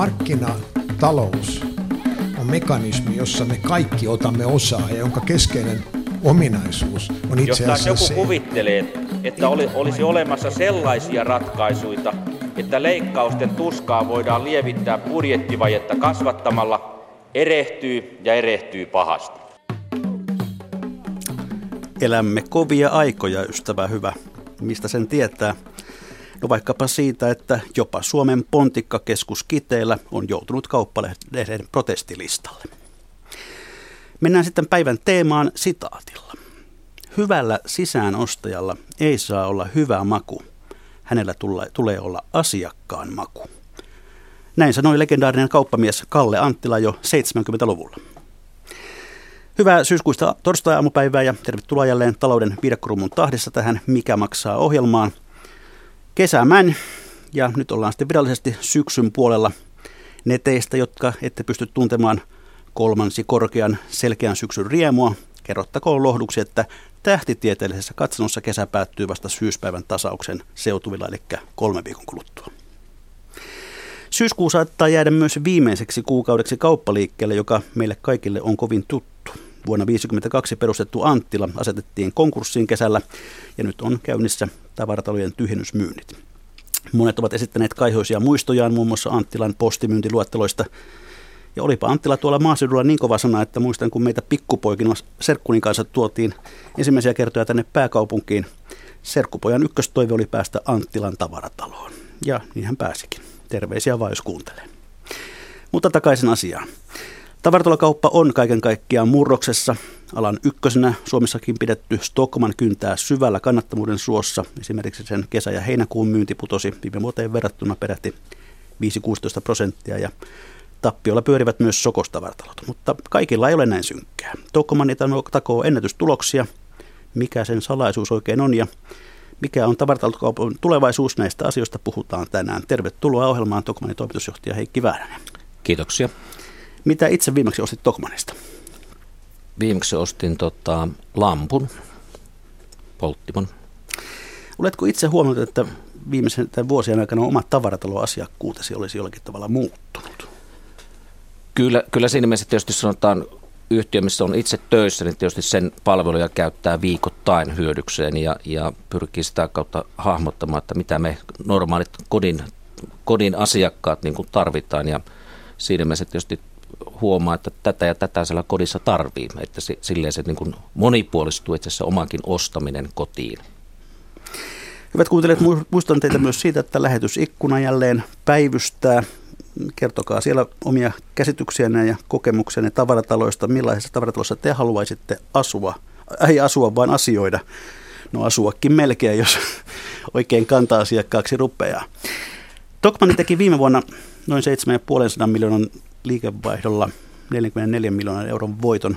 Markkinatalous on mekanismi, jossa me kaikki otamme osaa ja jonka keskeinen ominaisuus on itse Jos taas asiassa joku se, kuvittelee, että oli, olisi olemassa sellaisia ratkaisuja, että leikkausten tuskaa voidaan lievittää budjettivajetta kasvattamalla, erehtyy ja erehtyy pahasti. Elämme kovia aikoja, ystävä hyvä. Mistä sen tietää? No vaikkapa siitä, että jopa Suomen pontikkakeskus Kiteellä on joutunut kauppalehden protestilistalle. Mennään sitten päivän teemaan sitaatilla. Hyvällä sisäänostajalla ei saa olla hyvä maku. Hänellä tulee olla asiakkaan maku. Näin sanoi legendaarinen kauppamies Kalle Anttila jo 70-luvulla. Hyvää syyskuista torstai-aamupäivää ja tervetuloa jälleen talouden viidakkorumun tahdissa tähän Mikä maksaa ohjelmaan. Kesämän ja nyt ollaan sitten virallisesti syksyn puolella. Ne teistä, jotka ette pysty tuntemaan kolmansi korkean selkeän syksyn riemua, kerrottakoon lohduksi, että tähtitieteellisessä katsannossa kesä päättyy vasta syyspäivän tasauksen seutuvilla, eli kolme viikon kuluttua. Syyskuu saattaa jäädä myös viimeiseksi kuukaudeksi kauppaliikkeelle, joka meille kaikille on kovin tuttu. Vuonna 1952 perustettu Anttila asetettiin konkurssiin kesällä ja nyt on käynnissä tavaratalojen tyhjennysmyynnit. Monet ovat esittäneet kaihoisia muistojaan muun muassa Anttilan postimyyntiluetteloista. Ja olipa Anttila tuolla maaseudulla niin kova sana, että muistan kun meitä pikkupoikina Serkkunin kanssa tuotiin ensimmäisiä kertoja tänne pääkaupunkiin. Serkkupojan ykköstoive oli päästä Anttilan tavarataloon. Ja niin hän pääsikin. Terveisiä vaan jos kuuntelee. Mutta takaisin asiaan. Tavaratalokauppa on kaiken kaikkiaan murroksessa. Alan ykkösenä Suomessakin pidetty Stockman kyntää syvällä kannattavuuden suossa. Esimerkiksi sen kesä- ja heinäkuun myynti putosi viime vuoteen verrattuna peräti 5-16 prosenttia ja tappiolla pyörivät myös sokostavaratalout. Mutta kaikilla ei ole näin synkkää. Stockman takoo ennätystuloksia. Mikä sen salaisuus oikein on ja mikä on tavaratalokaupan tulevaisuus näistä asioista puhutaan tänään. Tervetuloa ohjelmaan Tokmanin toimitusjohtaja Heikki Väänänen. Kiitoksia. Mitä itse viimeksi ostit Tokmanista? Viimeksi ostin tota, lampun, polttimon. Oletko itse huomannut, että viimeisen tämän vuosien aikana oma tavarataloasiakkuutesi olisi jollakin tavalla muuttunut? Kyllä, kyllä siinä mielessä tietysti sanotaan yhtiö, missä on itse töissä, niin tietysti sen palveluja käyttää viikoittain hyödykseen ja, ja pyrkii sitä kautta hahmottamaan, että mitä me normaalit kodin, kodin asiakkaat niin kuin tarvitaan. Ja siinä mielessä tietysti huomaa, että tätä ja tätä siellä kodissa tarvii, että silleen se niin kuin monipuolistuu itse asiassa omankin ostaminen kotiin. Hyvät kuuntelijat, muistan teitä myös siitä, että lähetysikkuna jälleen päivystää. Kertokaa siellä omia käsityksiänne ja kokemuksianne tavarataloista. Millaisessa tavaratalossa te haluaisitte asua? Ei asua, vaan asioida. No asuakin melkein, jos oikein kanta-asiakkaaksi rupeaa. Tokmanni teki viime vuonna noin 7,5 miljoonan liikevaihdolla 44 miljoonan euron voiton.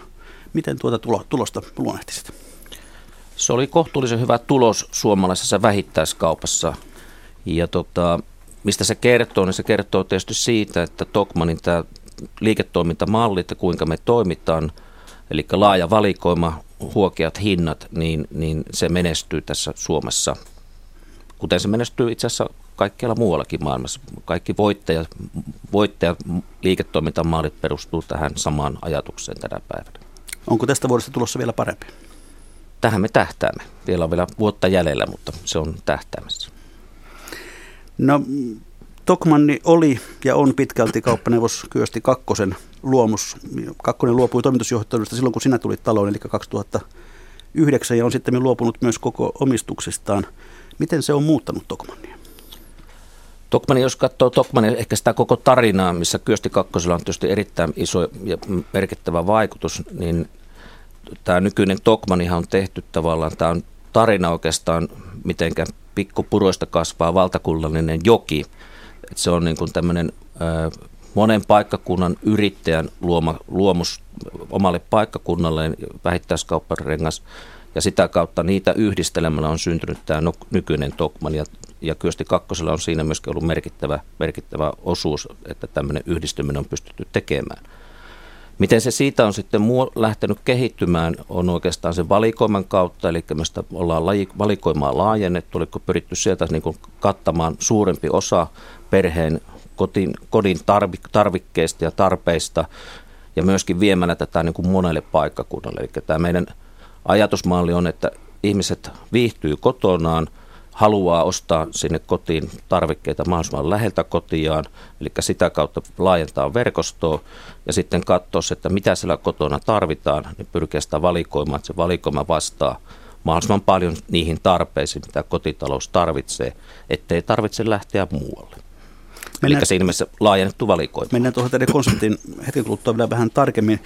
Miten tuota tulosta luonnehtisit? Se oli kohtuullisen hyvä tulos suomalaisessa vähittäiskaupassa. Ja tota, mistä se kertoo, niin se kertoo tietysti siitä, että Tokmanin tämä liiketoimintamalli, että kuinka me toimitaan, eli laaja valikoima, huokeat hinnat, niin, niin se menestyy tässä Suomessa, kuten se menestyy itse asiassa kaikkialla muuallakin maailmassa. Kaikki voittajat, voittajat liiketoimintamallit perustuu tähän samaan ajatukseen tänä päivänä. Onko tästä vuodesta tulossa vielä parempi? Tähän me tähtäämme. Vielä on vielä vuotta jäljellä, mutta se on tähtäämässä. No, Tokmanni oli ja on pitkälti kauppaneuvos Kyösti Kakkosen luomus. Kakkonen luopui toimitusjohtajuudesta silloin, kun sinä tulit taloon, eli 2009, ja on sitten luopunut myös koko omistuksestaan. Miten se on muuttanut Tokmannia? Tokmani, jos katsoo Tokmanin ehkä sitä koko tarinaa, missä Kyösti Kakkosella on tietysti erittäin iso ja merkittävä vaikutus, niin tämä nykyinen Tokmanihan on tehty tavallaan, tämä on tarina oikeastaan, mitenkä pikkupuroista kasvaa valtakunnallinen joki. Et se on niin kuin tämmöinen monen paikkakunnan yrittäjän luoma, luomus omalle paikkakunnalleen, vähittäiskaupparengas, ja sitä kautta niitä yhdistelemällä on syntynyt tämä nykyinen Tokman. Ja ja Kyösti Kakkosella on siinä myöskin ollut merkittävä, merkittävä osuus, että tämmöinen yhdistyminen on pystytty tekemään. Miten se siitä on sitten muu, lähtenyt kehittymään, on oikeastaan sen valikoiman kautta, eli me sitä ollaan laji, valikoimaa laajennettu, eli pyritty sieltä niin kuin kattamaan suurempi osa perheen kodin, kodin tarvikkeista ja tarpeista ja myöskin viemällä tätä niin kuin monelle paikkakunnalle. Eli tämä meidän ajatusmalli on, että ihmiset viihtyy kotonaan, haluaa ostaa sinne kotiin tarvikkeita mahdollisimman läheltä kotiaan, eli sitä kautta laajentaa verkostoa ja sitten katsoa, että mitä siellä kotona tarvitaan, niin pyrkiä sitä valikoimaan, että se valikoima vastaa mahdollisimman paljon niihin tarpeisiin, mitä kotitalous tarvitsee, ettei tarvitse lähteä muualle. Mennään, Eli siinä mielessä laajennettu valikoima. Mennään tuohon teidän konseptin hetken kuluttua vielä vähän tarkemmin.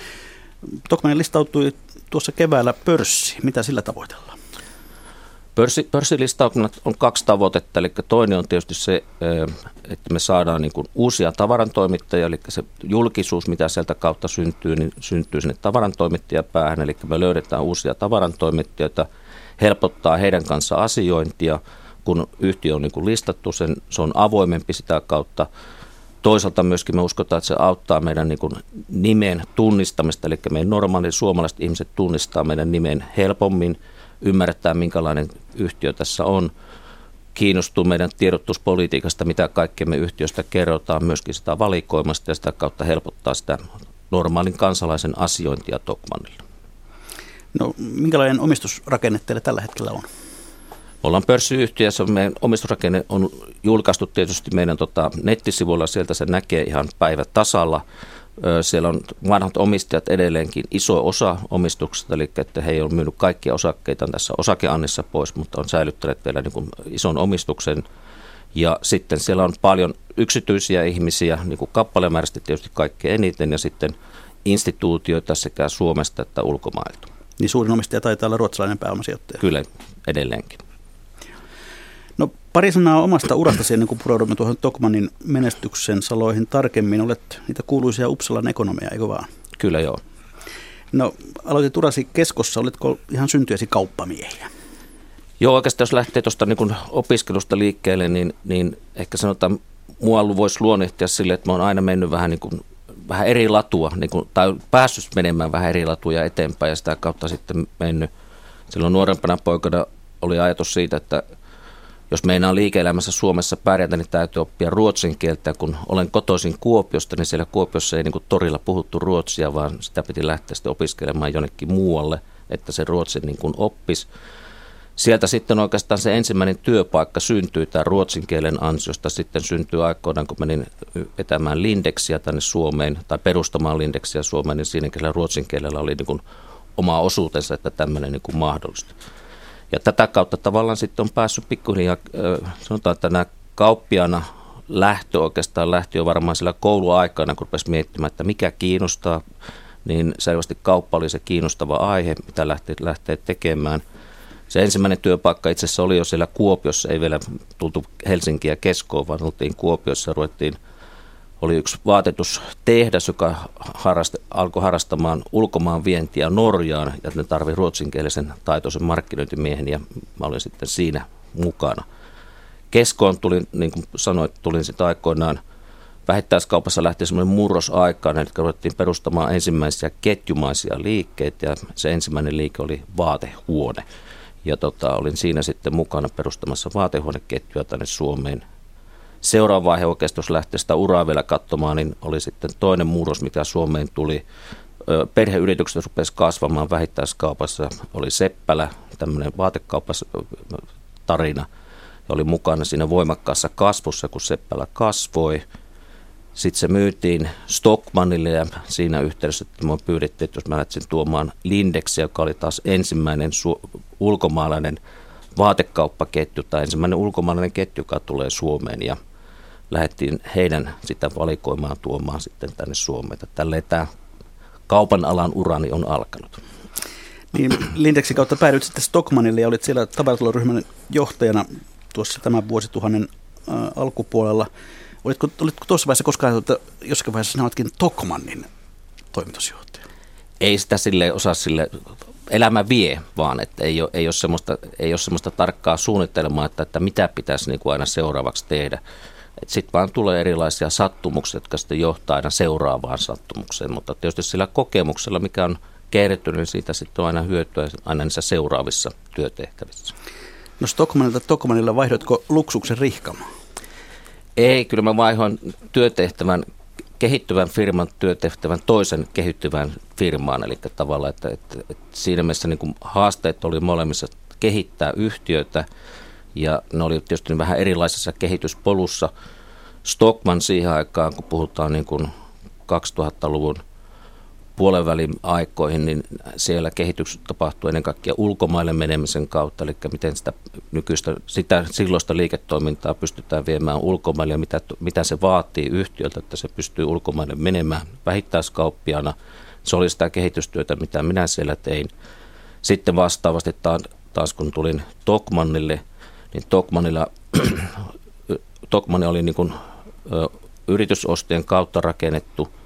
Tokmanen listautui tuossa keväällä pörssi. Mitä sillä tavoitellaan? Pörssi, pörssilistautunnat on kaksi tavoitetta, eli toinen on tietysti se, että me saadaan niin kuin uusia tavarantoimittajia, eli se julkisuus, mitä sieltä kautta syntyy, niin syntyy sinne tavarantoimittajapäähän, eli me löydetään uusia tavarantoimittajia, helpottaa heidän kanssa asiointia, kun yhtiö on niin kuin listattu, sen, se on avoimempi sitä kautta. Toisaalta myöskin me uskotaan, että se auttaa meidän niin kuin nimen tunnistamista, eli meidän normaali suomalaiset ihmiset tunnistaa meidän nimen helpommin, ymmärtää minkälainen yhtiö tässä on, kiinnostuu meidän tiedotuspolitiikasta, mitä kaikkea me yhtiöstä kerrotaan, myöskin sitä valikoimasta ja sitä kautta helpottaa sitä normaalin kansalaisen asiointia Tokmanilla. No, minkälainen omistusrakenne teillä tällä hetkellä on? Ollaan pörssiyhtiössä, meidän omistusrakenne on julkaistu tietysti meidän tota, nettisivuilla, sieltä se näkee ihan päivä tasalla. Siellä on vanhat omistajat edelleenkin iso osa omistuksesta, eli että he ei ole myynyt kaikkia osakkeita tässä osakeannissa pois, mutta on säilyttäneet vielä niin kuin ison omistuksen. Ja sitten siellä on paljon yksityisiä ihmisiä, niin kuin kappalemääräisesti tietysti kaikkein eniten, ja sitten instituutioita sekä Suomesta että ulkomailta. Niin suurin omistaja taitaa olla ruotsalainen pääomasijoittaja. Kyllä, edelleenkin. No pari sanaa omasta urastasi ennen kuin pureudumme tuohon Tokmanin menestyksen saloihin tarkemmin. Olet niitä kuuluisia Uppsalan ekonomia, eikö vaan? Kyllä joo. No aloitit urasi keskossa, oletko ihan syntyäsi kauppamiehiä? Joo, oikeastaan jos lähtee tuosta niin opiskelusta liikkeelle, niin, niin ehkä sanotaan, mua voisi luonnehtia sille, että mä oon aina mennyt vähän, niin kuin, vähän eri latua, niin kuin, tai päässyt menemään vähän eri latuja eteenpäin ja sitä kautta sitten mennyt. Silloin nuorempana poikana oli ajatus siitä, että jos meinaa liike-elämässä Suomessa pärjätä, niin täytyy oppia ruotsin kieltä. Kun olen kotoisin Kuopiosta, niin siellä Kuopiossa ei niin torilla puhuttu ruotsia, vaan sitä piti lähteä sitten opiskelemaan jonnekin muualle, että se ruotsin niin kuin oppisi. Sieltä sitten oikeastaan se ensimmäinen työpaikka syntyi tämän ruotsin kielen ansiosta. Sitten syntyi aikoinaan, kun menin vetämään Lindeksiä tänne Suomeen tai perustamaan Lindeksiä Suomeen, niin siinä ruotsin kielellä oli niin kuin oma osuutensa, että tämmöinen niin kuin mahdollista. Ja tätä kautta tavallaan sitten on päässyt pikkuhiljaa, sanotaan, että nämä kauppiana lähtö oikeastaan lähti jo varmaan sillä kouluaikana, kun rupesi miettimään, että mikä kiinnostaa, niin selvästi kauppa oli se kiinnostava aihe, mitä lähtee, lähtee tekemään. Se ensimmäinen työpaikka itse asiassa oli jo siellä Kuopiossa, ei vielä tultu Helsinkiä keskoon, vaan oltiin Kuopiossa ruvettiin – oli yksi vaatetustehdas, joka harrast, alkoi harrastamaan ulkomaan vientiä Norjaan ja ne tarvi ruotsinkielisen taitoisen markkinointimiehen ja mä olin sitten siinä mukana. Keskoon tulin, niin kuin sanoit, tulin sitten aikoinaan vähittäiskaupassa lähti semmoinen murrosaika, eli ruvettiin perustamaan ensimmäisiä ketjumaisia liikkeitä ja se ensimmäinen liike oli vaatehuone. Ja tota, olin siinä sitten mukana perustamassa vaatehuoneketjua tänne Suomeen seuraava vaihe oikeastaan, jos lähtee sitä uraa vielä katsomaan, niin oli sitten toinen murros, mikä Suomeen tuli. Perheyritykset rupesi kasvamaan vähittäiskaupassa. Oli Seppälä, tämmöinen vaatekaupassa tarina, ja oli mukana siinä voimakkaassa kasvussa, kun Seppälä kasvoi. Sitten se myytiin Stockmanille ja siinä yhteydessä että me pyydettiin, että jos mä lähtisin tuomaan Lindex, joka oli taas ensimmäinen su- ulkomaalainen vaatekauppaketju tai ensimmäinen ulkomaalainen ketju, joka tulee Suomeen. Ja lähdettiin heidän sitä valikoimaan tuomaan sitten tänne Suomeen. Tälleen tämä kaupan alan urani on alkanut. Niin, Lindexin kautta päädyit sitten Stockmanille ja olit siellä tavaratuloryhmän johtajana tuossa tämän vuosituhannen äh, alkupuolella. Olitko, olitko tuossa vaiheessa koskaan, että jossakin vaiheessa sinä oletkin Tokmannin toimitusjohtaja? Ei sitä sille osaa sille, elämä vie vaan, että ei ole, ei ole, semmoista, ei ole semmoista tarkkaa suunnitelmaa, että, että mitä pitäisi niin kuin aina seuraavaksi tehdä sitten vaan tulee erilaisia sattumuksia, jotka sitten johtaa aina seuraavaan sattumukseen, mutta tietysti sillä kokemuksella, mikä on kertynyt, niin siitä sitten on aina hyötyä aina niissä seuraavissa työtehtävissä. No Stockmanilta Stockmanilla vaihdoitko luksuksen rihkamaan? Ei, kyllä mä vaihoin työtehtävän, kehittyvän firman työtehtävän toisen kehittyvän firmaan. Eli tavallaan, että, että, että siinä mielessä niin kuin haasteet oli molemmissa kehittää yhtiöitä ja ne oli tietysti vähän erilaisessa kehityspolussa. Stockman siihen aikaan, kun puhutaan niin kuin 2000-luvun puolenvälin aikoihin, niin siellä kehitys tapahtuu ennen kaikkea ulkomaille menemisen kautta, eli miten sitä nykyistä, sitä silloista liiketoimintaa pystytään viemään ulkomaille ja mitä, mitä se vaatii yhtiöltä, että se pystyy ulkomaille menemään vähittäiskauppiana. Se oli sitä kehitystyötä, mitä minä siellä tein. Sitten vastaavasti taas kun tulin Tokmannille, niin Tokmanilla, Tokmanni oli niin kuin, yritysostien kautta rakennettu –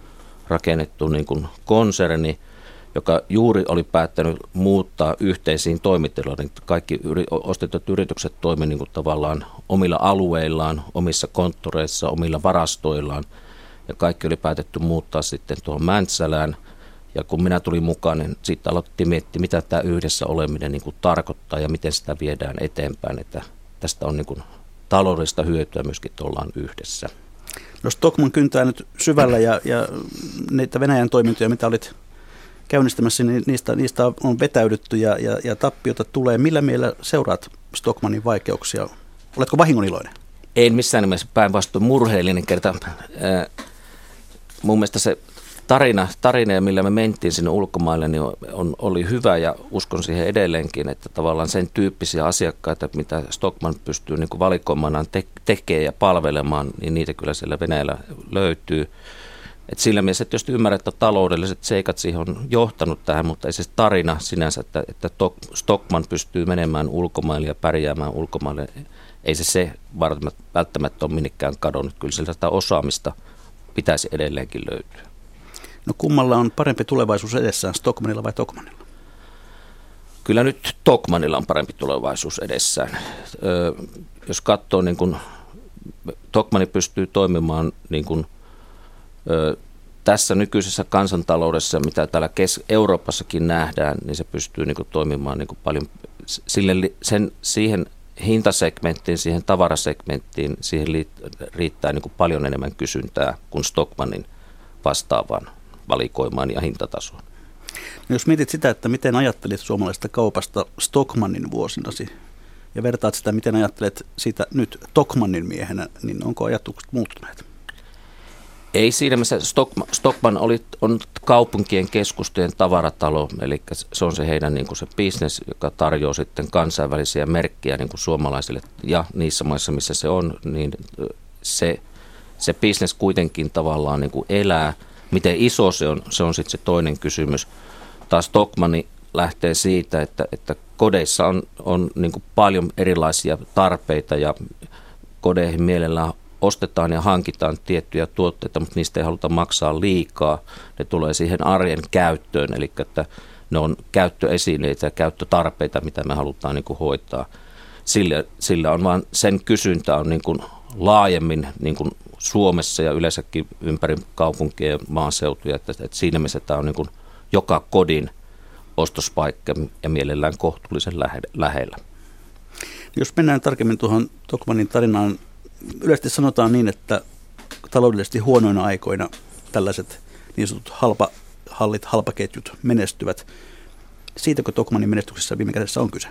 rakennettu niin kuin konserni, joka juuri oli päättänyt muuttaa yhteisiin toimitiloihin. Kaikki yri, ostetut yritykset toimivat niin tavallaan omilla alueillaan, omissa konttoreissa, omilla varastoillaan. Ja kaikki oli päätetty muuttaa sitten tuohon Mäntsälään. Ja kun minä tulin mukaan, niin sitten aloitettiin miettiä, mitä tämä yhdessä oleminen niin kuin tarkoittaa ja miten sitä viedään eteenpäin. Että tästä on niin kuin taloudellista hyötyä myöskin, että ollaan yhdessä. No Stockman kyntää nyt syvällä ja, ja niitä Venäjän toimintoja, mitä olit käynnistämässä, niin niistä, niistä on vetäydytty ja, ja, ja tappiota tulee. Millä mielellä seuraat Stockmanin vaikeuksia? Oletko vahingoniloinen? En missään nimessä päinvastoin murheellinen kerta. mun mielestä se tarina, tarina, millä me mentiin sinne ulkomaille, niin on, oli hyvä ja uskon siihen edelleenkin, että tavallaan sen tyyppisiä asiakkaita, mitä Stockman pystyy niin valikoimaan te- tekemään ja palvelemaan, niin niitä kyllä siellä Venäjällä löytyy. Et sillä mielessä tietysti ymmärrän, että taloudelliset seikat siihen on johtanut tähän, mutta ei se tarina sinänsä, että, että Stockman pystyy menemään ulkomaille ja pärjäämään ulkomaille, ei se se välttämättä ole minnekään kadonnut. Kyllä sieltä osaamista pitäisi edelleenkin löytyä. No kummalla on parempi tulevaisuus edessään, Stockmanilla vai Tokmanilla? Kyllä nyt Tokmanilla on parempi tulevaisuus edessään. Jos katsoo, niin kun Tokmani pystyy toimimaan niin kun, tässä nykyisessä kansantaloudessa, mitä täällä Kes- Euroopassakin nähdään, niin se pystyy niin toimimaan niin paljon sille, sen, siihen hintasegmenttiin, siihen tavarasegmenttiin, siihen riittää niin paljon enemmän kysyntää kuin Stockmanin vastaavan valikoimaan ja hintatasoon. No jos mietit sitä, että miten ajattelit suomalaisesta kaupasta Stockmannin vuosinasi ja vertaat sitä, miten ajattelet siitä nyt Tokmannin miehenä, niin onko ajatukset muuttuneet? Ei siinä mielessä. Stockman, Stockman oli, on kaupunkien keskustojen tavaratalo, eli se on se heidän niin kuin se business, joka tarjoaa sitten kansainvälisiä merkkejä niin kuin suomalaisille ja niissä maissa, missä se on, niin se, se business kuitenkin tavallaan niin kuin elää – Miten iso se on, se on sitten se toinen kysymys. Taas Stockmani lähtee siitä, että, että kodeissa on, on niin paljon erilaisia tarpeita ja kodeihin mielellään ostetaan ja hankitaan tiettyjä tuotteita, mutta niistä ei haluta maksaa liikaa. Ne tulee siihen arjen käyttöön, eli että ne on käyttöesineitä ja käyttötarpeita, mitä me halutaan niin hoitaa. Sillä, sillä on vaan sen kysyntä on niin laajemmin niin Suomessa ja yleensäkin ympäri kaupunkia ja maaseutuja. Että, että siinä mielessä tämä on niin kuin joka kodin ostospaikka ja mielellään kohtuullisen lähellä. Jos mennään tarkemmin tuohon Tokmanin tarinaan, yleisesti sanotaan niin, että taloudellisesti huonoina aikoina tällaiset niin sanotut halpa, hallit, halpaketjut menestyvät. Siitäkö Tokmanin menestyksessä viime kädessä on kyse?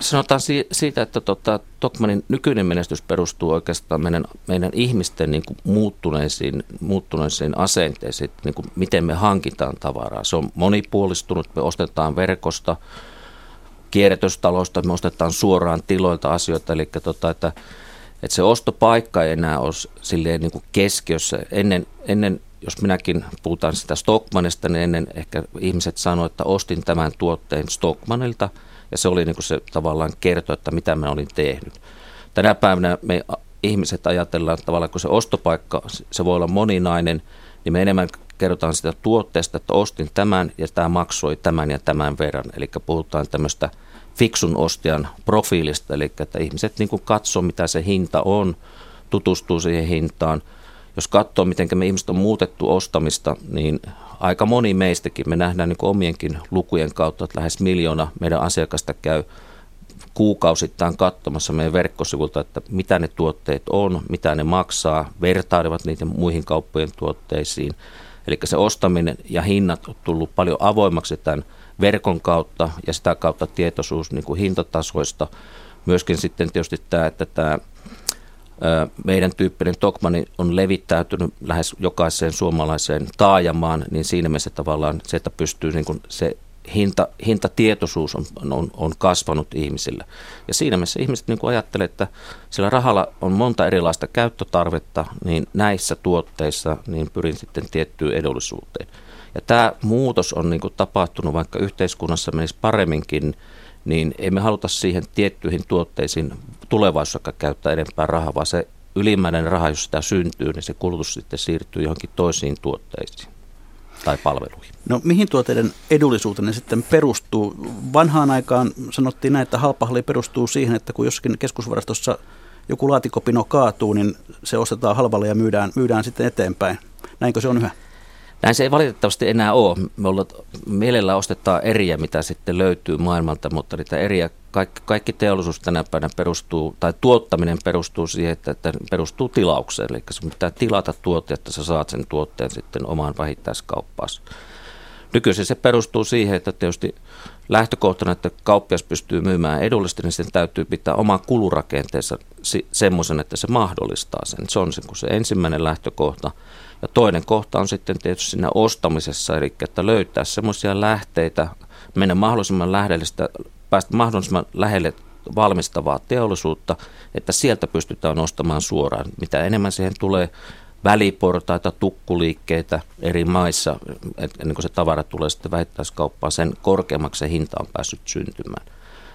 Sanotaan siitä, että tota, Tokmanin nykyinen menestys perustuu oikeastaan meidän, meidän ihmisten niin kuin muuttuneisiin, muuttuneisiin asenteisiin, niin kuin miten me hankitaan tavaraa. Se on monipuolistunut, me ostetaan verkosta, kierrätystaloista, me ostetaan suoraan tiloilta asioita, eli tota, että, että se ostopaikka ei enää ole silleen niin kuin keskiössä. Ennen, ennen jos minäkin puhutaan sitä Stockmanista, niin ennen ehkä ihmiset sanoivat, että ostin tämän tuotteen Stockmanilta – ja se oli niin kuin se tavallaan kerto, että mitä mä olin tehnyt. Tänä päivänä me ihmiset ajatellaan tavallaan, kun se ostopaikka, se voi olla moninainen, niin me enemmän kerrotaan sitä tuotteesta, että ostin tämän ja tämä maksoi tämän ja tämän verran. Eli puhutaan tämmöistä fiksun ostajan profiilista, eli että ihmiset niin kuin katsoo, mitä se hinta on, tutustuu siihen hintaan. Jos katsoo, miten me ihmiset on muutettu ostamista, niin aika moni meistäkin, me nähdään niin omienkin lukujen kautta, että lähes miljoona meidän asiakasta käy kuukausittain katsomassa meidän verkkosivulta, että mitä ne tuotteet on, mitä ne maksaa, vertailevat niitä muihin kauppojen tuotteisiin. Eli se ostaminen ja hinnat on tullut paljon avoimaksi tämän verkon kautta ja sitä kautta tietoisuus niin kuin hintatasoista. Myöskin sitten tietysti tämä, että tämä meidän tyyppinen Tokmani on levittäytynyt lähes jokaiseen suomalaiseen taajamaan, niin siinä mielessä tavallaan se, että pystyy niin kuin se hinta, hintatietoisuus on, on, on kasvanut ihmisillä. Ja siinä mielessä ihmiset niin ajattelee, että sillä rahalla on monta erilaista käyttötarvetta, niin näissä tuotteissa niin pyrin sitten tiettyyn edullisuuteen. Ja tämä muutos on niin kuin tapahtunut, vaikka yhteiskunnassa menisi paremminkin, niin ei me haluta siihen tiettyihin tuotteisiin tulevaisuudessa käyttää enempää rahaa, vaan se ylimääräinen raha, jos sitä syntyy, niin se kulutus sitten siirtyy johonkin toisiin tuotteisiin tai palveluihin. No mihin tuotteiden edullisuuteen sitten perustuu? Vanhaan aikaan sanottiin näin, että halpahalli perustuu siihen, että kun jossakin keskusvarastossa joku laatikopino kaatuu, niin se ostetaan halvalla ja myydään, myydään sitten eteenpäin. Näinkö se on yhä? Näin se ei valitettavasti enää ole. Me ollaan, mielellä ostetaan eriä, mitä sitten löytyy maailmalta, mutta niitä eriä, kaikki, kaikki teollisuus tänä päivänä perustuu, tai tuottaminen perustuu siihen, että, että perustuu tilaukseen. Eli se pitää tilata tuote, että sä saat sen tuotteen sitten omaan vähittäiskauppaasi. Nykyisin se perustuu siihen, että tietysti lähtökohtana, että kauppias pystyy myymään edullisesti, niin sen täytyy pitää oma kulurakenteensa semmoisen, että se mahdollistaa sen. Se on se, se ensimmäinen lähtökohta. Ja toinen kohta on sitten tietysti siinä ostamisessa, eli että löytää semmoisia lähteitä, mennä mahdollisimman lähellistä, päästä mahdollisimman lähelle valmistavaa teollisuutta, että sieltä pystytään ostamaan suoraan. Mitä enemmän siihen tulee väliportaita, tukkuliikkeitä eri maissa, ennen kuin se tavara tulee sitten vähittäiskauppaan, sen korkeammaksi se hinta on päässyt syntymään.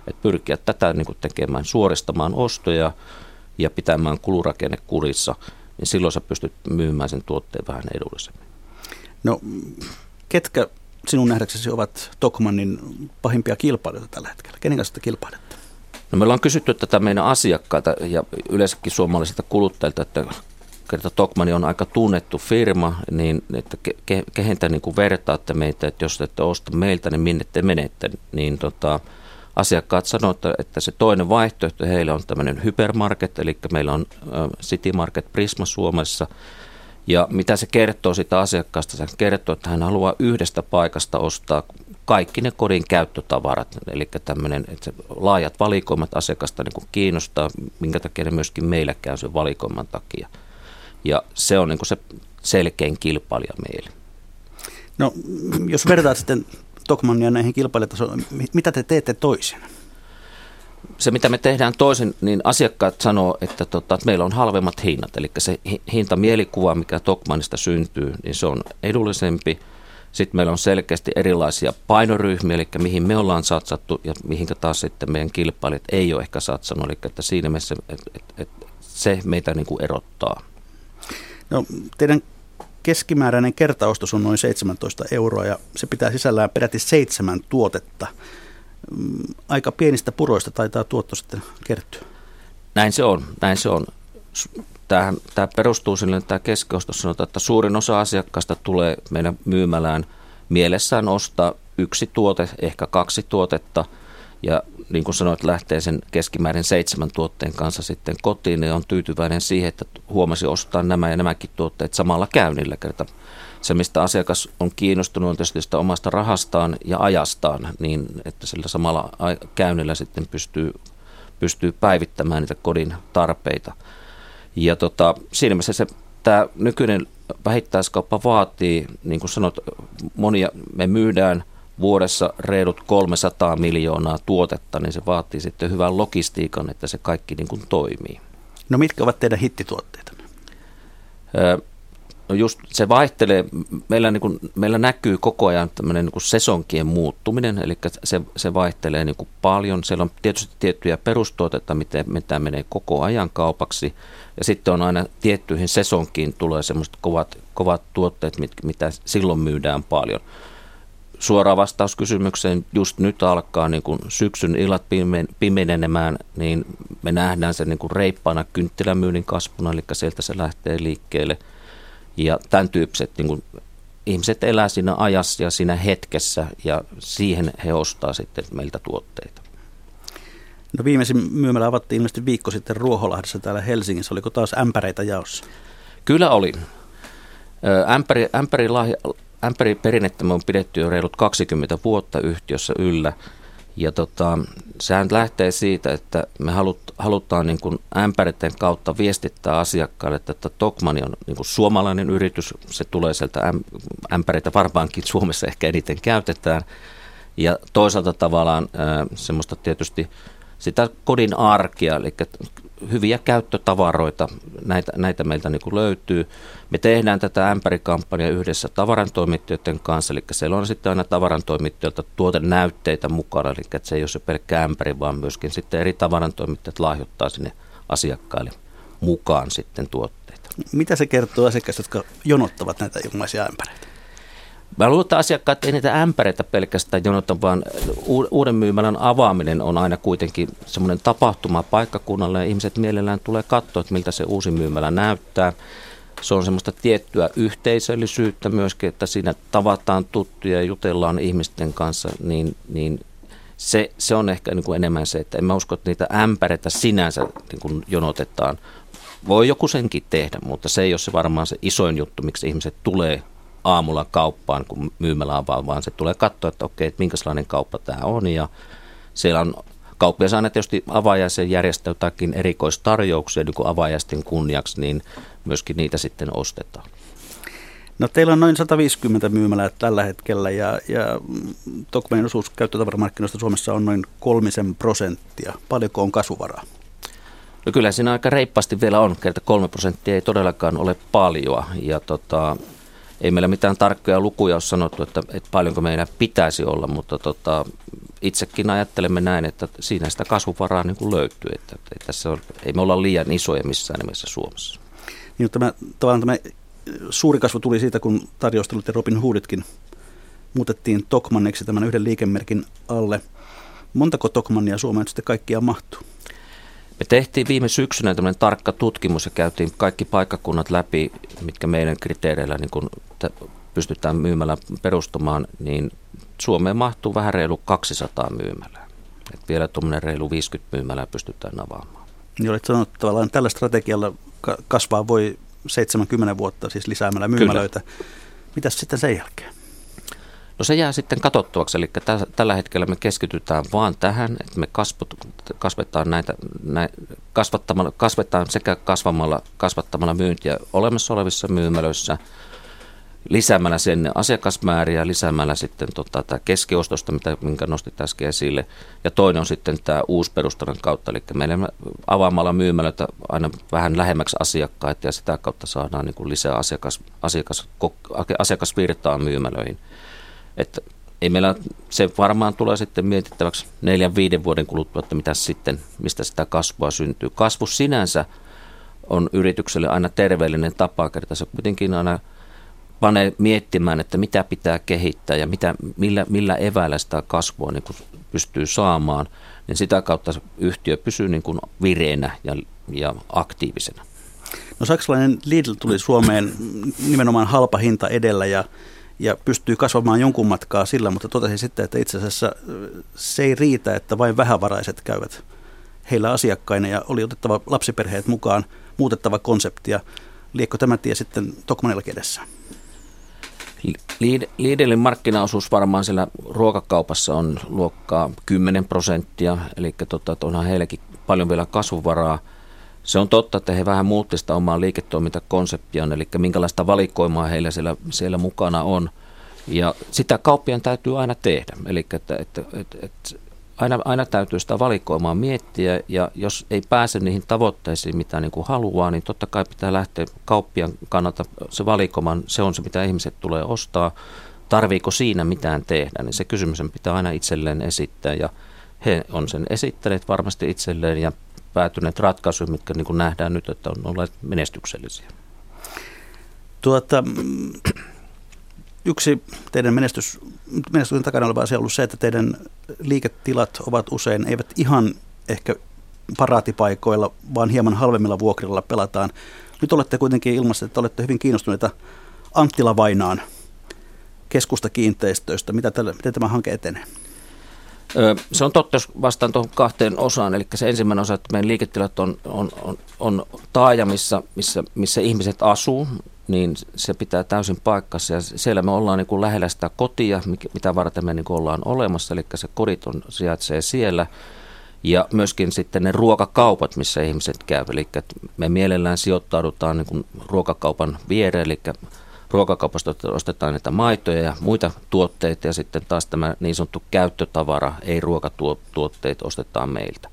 Et pyrkiä tätä niin kuin tekemään, suoristamaan ostoja ja pitämään kulurakenne kurissa – niin silloin sä pystyt myymään sen tuotteen vähän edullisemmin. No, ketkä sinun nähdäksesi ovat Tokmannin pahimpia kilpailijoita tällä hetkellä? Kenen kanssa kilpailette? No me ollaan kysytty tätä meidän asiakkaita ja yleensäkin suomalaisilta kuluttajilta, että kerta Tokmani on aika tunnettu firma, niin että ke, ke, kehen te niin vertaatte meitä, että jos ette osta meiltä, niin minne te menette, niin tota, asiakkaat sanoivat, että se toinen vaihtoehto heille on tämmöinen hypermarket, eli meillä on City Market Prisma Suomessa. Ja mitä se kertoo sitä asiakkaasta? Se kertoo, että hän haluaa yhdestä paikasta ostaa kaikki ne kodin käyttötavarat, eli tämmöinen, että laajat valikoimat asiakasta niin kuin kiinnostaa, minkä takia ne myöskin meillä käy sen valikoiman takia. Ja se on niin kuin se selkein kilpailija meille. No, jos vertaat sitten Tokmannia näihin kilpailijoitasoihin. Mitä te teette toisin? Se, mitä me tehdään toisin, niin asiakkaat sanoo, että, tota, että meillä on halvemmat hinnat. Eli se hintamielikuva, mikä Tokmanista syntyy, niin se on edullisempi. Sitten meillä on selkeästi erilaisia painoryhmiä, eli mihin me ollaan satsattu ja mihin taas sitten meidän kilpailijat ei ole ehkä satsannut. Eli että siinä mielessä että, että, että se meitä niin kuin erottaa. No, teidän keskimääräinen kertaostos on noin 17 euroa ja se pitää sisällään peräti seitsemän tuotetta. Mm, aika pienistä puroista taitaa tuotto sitten kertyä. Näin se on, näin se on. Tämähän, tämä perustuu sille, että tämä keskiostos sanotaan, että suurin osa asiakkaista tulee meidän myymälään mielessään ostaa yksi tuote, ehkä kaksi tuotetta – ja niin kuin sanoit, lähtee sen keskimäärin seitsemän tuotteen kanssa sitten kotiin ja on tyytyväinen siihen, että huomasi ostaa nämä ja nämäkin tuotteet samalla käynnillä. Kerta se, mistä asiakas on kiinnostunut, on tietysti sitä omasta rahastaan ja ajastaan, niin että sillä samalla käynnillä sitten pystyy, pystyy päivittämään niitä kodin tarpeita. Ja tota, siinä mielessä se, tämä nykyinen vähittäiskauppa vaatii, niin kuin sanot, monia, me myydään – vuodessa reilut 300 miljoonaa tuotetta, niin se vaatii sitten hyvän logistiikan, että se kaikki niin kuin toimii. No mitkä ovat teidän hittituotteita? No just se vaihtelee, meillä, niin kuin, meillä näkyy koko ajan tämmöinen niin kuin sesonkien muuttuminen, eli se, se vaihtelee niin kuin paljon. Siellä on tietysti tiettyjä perustuotteita, mitä, mitä menee koko ajan kaupaksi, ja sitten on aina tiettyihin sesonkiin tulee semmoiset kovat, kovat tuotteet, mit, mitä silloin myydään paljon suora vastaus kysymykseen, just nyt alkaa niin kuin syksyn illat pimenenemään, niin me nähdään se niin kuin reippaana kynttilämyynnin kasvuna, eli sieltä se lähtee liikkeelle. Ja tämän tyyppiset niin kuin, ihmiset elää siinä ajassa ja siinä hetkessä ja siihen he ostaa sitten meiltä tuotteita. No viimeisin myymälä avattiin ilmeisesti viikko sitten Ruoholahdessa täällä Helsingissä. Oliko taas ämpäreitä jaossa? Kyllä oli. Ämpäri, ämpäri, lahja, ämpäri perinnettä on pidetty jo reilut 20 vuotta yhtiössä yllä. Ja tota, sehän lähtee siitä, että me halut, halutaan niin kuin ämpäreiden kautta viestittää asiakkaille, että Tokmani on niin kuin suomalainen yritys. Se tulee sieltä ämpäreitä varmaankin Suomessa ehkä eniten käytetään. Ja toisaalta tavallaan semmoista tietysti sitä kodin arkia, eli hyviä käyttötavaroita, näitä, näitä meiltä niin kuin löytyy. Me tehdään tätä ämpärikampanjaa yhdessä tavarantoimittajoiden kanssa, eli siellä on sitten aina tavarantoimittajalta tuotenäytteitä mukana, eli että se ei ole se pelkkä ämpäri, vaan myöskin sitten eri tavarantoimittajat lahjoittaa sinne asiakkaille mukaan sitten tuotteita. Mitä se kertoo asiakkaista, jotka jonottavat näitä ilmaisia ämpäreitä? Mä luulen, että asiakkaat ei niitä ämpäreitä pelkästään jonota, vaan uuden myymälän avaaminen on aina kuitenkin semmoinen tapahtuma paikkakunnalle ja ihmiset mielellään tulee katsoa, että miltä se uusi myymälä näyttää. Se on semmoista tiettyä yhteisöllisyyttä myöskin, että siinä tavataan tuttuja ja jutellaan ihmisten kanssa, niin, niin se, se on ehkä niin kuin enemmän se, että en mä usko, että niitä ämpäreitä sinänsä niin kuin jonotetaan. Voi joku senkin tehdä, mutta se ei ole se varmaan se isoin juttu, miksi ihmiset tulee aamulla kauppaan, kun myymälä avaa, vaan se tulee katsoa, että okei, että minkälainen kauppa tämä on. Ja siellä on kauppias aina tietysti avajaisen järjestää jotakin erikoistarjouksia niin kuin avajaisten kunniaksi, niin myöskin niitä sitten ostetaan. No teillä on noin 150 myymälää tällä hetkellä ja, ja Tokmanin osuus käyttötavaramarkkinoista Suomessa on noin kolmisen prosenttia. Paljonko on kasvuvaraa? No kyllä siinä aika reippaasti vielä on, kerta kolme prosenttia ei todellakaan ole paljon. Ja tota, ei meillä mitään tarkkoja lukuja ole sanottu, että, että paljonko meillä pitäisi olla, mutta tota, itsekin ajattelemme näin, että siinä sitä kasvuvaraa niin kuin löytyy. Että, että tässä on, ei me olla liian isoja missään nimessä Suomessa. Niin, tämä, tavallaan tämä suuri kasvu tuli siitä, kun tarjoustelut ja Robin Hooditkin muutettiin Tokmanneksi tämän yhden liikemerkin alle. Montako Tokmannia Suomeen sitten kaikkiaan mahtuu? Me tehtiin viime syksynä tämmöinen tarkka tutkimus ja käytiin kaikki paikkakunnat läpi, mitkä meidän kriteereillä niin kun pystytään myymällä perustamaan, niin Suomeen mahtuu vähän reilu 200 myymälää. Et vielä tuommoinen reilu 50 myymälää pystytään avaamaan. Niin olet sanonut, että tavallaan tällä strategialla kasvaa voi 70 vuotta siis lisäämällä myymälöitä. Mitäs sitten sen jälkeen? No se jää sitten katsottavaksi, eli tällä hetkellä me keskitytään vaan tähän, että me kasvut, kasvetaan näitä, kasvattamalla, kasvetaan sekä kasvamalla, kasvattamalla myyntiä olemassa olevissa myymälöissä, lisäämällä sen asiakasmääriä, lisäämällä sitten tota, tämä keskiostosta, mitä, minkä nostit äsken esille, ja toinen on sitten tämä uusperustanan kautta, eli meillä avaamalla myymälöitä aina vähän lähemmäksi asiakkaita, ja sitä kautta saadaan niin kuin lisää asiakas, asiakas, asiakasvirtaa myymälöihin. Että ei meillä, se varmaan tulee sitten mietittäväksi neljän, viiden vuoden kuluttua, että mitä sitten, mistä sitä kasvua syntyy. Kasvu sinänsä on yritykselle aina terveellinen tapa, kertaa se kuitenkin aina panee miettimään, että mitä pitää kehittää ja mitä, millä, millä eväillä sitä kasvua niin kuin pystyy saamaan, niin sitä kautta yhtiö pysyy niin kuin vireenä ja, ja aktiivisena. No saksalainen Lidl tuli Suomeen nimenomaan halpa hinta edellä ja ja pystyy kasvamaan jonkun matkaa sillä, mutta totesin sitten, että itse asiassa se ei riitä, että vain vähävaraiset käyvät heillä asiakkaina ja oli otettava lapsiperheet mukaan, muutettava konseptia. Liekko tämä tie sitten Tokmanilla edessä? Lidlin markkinaosuus varmaan siellä ruokakaupassa on luokkaa 10 prosenttia, eli tota, onhan heillekin paljon vielä kasvuvaraa – se on totta, että he vähän muutti sitä omaa liiketoimintakonseptiaan, eli minkälaista valikoimaa heillä siellä, siellä mukana on. Ja sitä kauppien täytyy aina tehdä. Eli että, että, että, että aina, aina täytyy sitä valikoimaa miettiä, ja jos ei pääse niihin tavoitteisiin, mitä niin kuin haluaa, niin totta kai pitää lähteä kauppian kannalta se valikoimaan, se on se, mitä ihmiset tulee ostaa. Tarviiko siinä mitään tehdä, niin se kysymys pitää aina itselleen esittää, ja he on sen esittäneet varmasti itselleen, ja päätyneet ratkaisuja, mitkä niin kuin nähdään nyt, että on olleet menestyksellisiä. Tuota, yksi teidän menestys, menestyksen takana oleva asia on ollut se, että teidän liiketilat ovat usein, eivät ihan ehkä paraatipaikoilla, vaan hieman halvemmilla vuokrilla pelataan. Nyt olette kuitenkin ilmassa, että olette hyvin kiinnostuneita Anttila Vainaan keskusta kiinteistöistä. Mitä tällä, miten tämä hanke etenee? Se on totta, jos vastaan tuohon kahteen osaan. Eli se ensimmäinen osa, että meidän liiketilat on, on, on, on taajamissa, missä, missä ihmiset asuu, niin se pitää täysin paikkansa. Ja siellä me ollaan niin kuin lähellä sitä kotia, mitä varten me niin kuin ollaan olemassa. Eli se kodit on, sijaitsee siellä. Ja myöskin sitten ne ruokakaupat, missä ihmiset käyvät. Eli me mielellään sijoittaudutaan niin kuin ruokakaupan viereen, eli ruokakaupasta ostetaan niitä maitoja ja muita tuotteita ja sitten taas tämä niin sanottu käyttötavara, ei ruokatuotteet, ostetaan meiltä.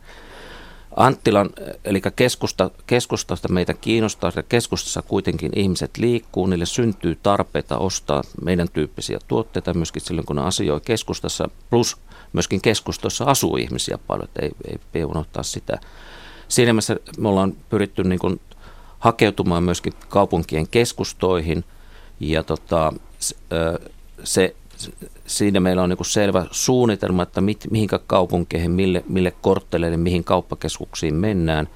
Anttilan, eli keskusta, keskustasta meitä kiinnostaa, että keskustassa kuitenkin ihmiset liikkuu, niille syntyy tarpeita ostaa meidän tyyppisiä tuotteita myöskin silloin, kun ne asioi keskustassa, plus myöskin keskustassa asuu ihmisiä paljon, ei, ei, ei unohtaa sitä. Siinä mielessä me ollaan pyritty niin kuin hakeutumaan myöskin kaupunkien keskustoihin – ja tota, se, siinä meillä on niin selvä suunnitelma, että mit, mihinkä kaupunkeihin, mille, mille kortteleille, mihin kauppakeskuksiin mennään.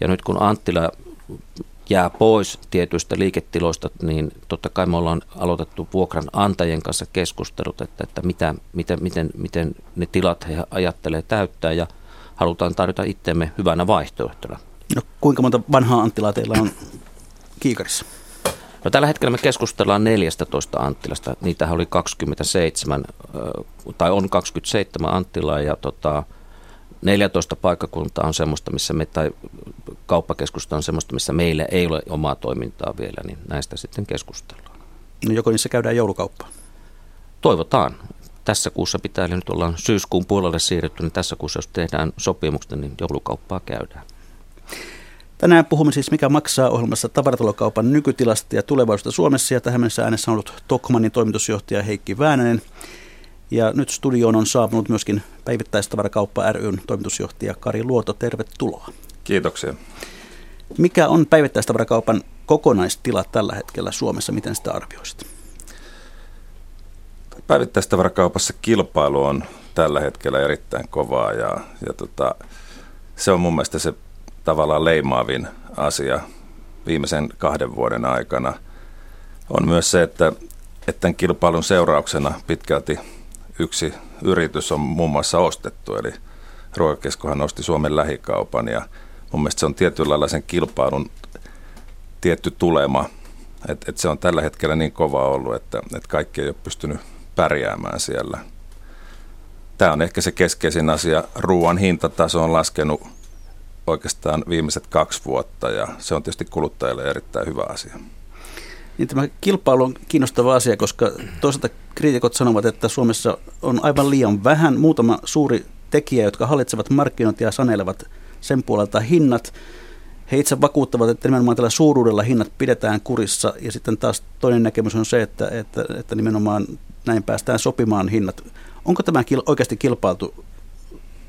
Ja nyt kun Anttila jää pois tietyistä liiketiloista, niin totta kai me ollaan aloitettu vuokranantajien kanssa keskustelut, että, että mitä, miten, miten, miten ne tilat he ajattelee täyttää ja halutaan tarjota itsemme hyvänä vaihtoehtona. No, kuinka monta vanhaa Anttilaa teillä on Kiikarissa? No, tällä hetkellä me keskustellaan 14 Anttilasta. Niitä oli 27, tai on 27 Anttilaa ja tota, 14 paikkakuntaa on semmoista, missä me, tai kauppakeskusta on semmoista, missä meillä ei ole omaa toimintaa vielä, niin näistä sitten keskustellaan. No joko niissä käydään joulukauppaa? Toivotaan. Tässä kuussa pitää, eli nyt ollaan syyskuun puolelle siirrytty, niin tässä kuussa jos tehdään sopimukset, niin joulukauppaa käydään. Tänään puhumme siis Mikä maksaa ohjelmassa tavaratulokaupan nykytilasta ja tulevaisuudesta Suomessa. Ja tähän mennessä äänessä on ollut Tokmanin toimitusjohtaja Heikki Väänänen. Ja nyt studioon on saapunut myöskin päivittäistavarakauppa ryn toimitusjohtaja Kari Luoto. Tervetuloa. Kiitoksia. Mikä on päivittäistavarakaupan kokonaistila tällä hetkellä Suomessa? Miten sitä arvioisit? Päivittäistavarakaupassa kilpailu on tällä hetkellä erittäin kovaa ja, ja tota, se on mun mielestä se tavallaan leimaavin asia viimeisen kahden vuoden aikana on myös se, että, että tämän kilpailun seurauksena pitkälti yksi yritys on muun muassa ostettu, eli Ruokakeskuhan osti Suomen lähikaupan ja mun mielestä se on tietyllä lailla sen kilpailun tietty tulema, että et se on tällä hetkellä niin kova ollut, että et kaikki ei ole pystynyt pärjäämään siellä. Tämä on ehkä se keskeisin asia. Ruoan hintataso on laskenut oikeastaan viimeiset kaksi vuotta ja se on tietysti kuluttajille erittäin hyvä asia. Niin tämä kilpailu on kiinnostava asia, koska toisaalta kriitikot sanovat, että Suomessa on aivan liian vähän muutama suuri tekijä, jotka hallitsevat markkinoita ja sanelevat sen puolelta hinnat. He itse vakuuttavat, että nimenomaan tällä suuruudella hinnat pidetään kurissa ja sitten taas toinen näkemys on se, että, että, että nimenomaan näin päästään sopimaan hinnat. Onko tämä oikeasti kilpailtu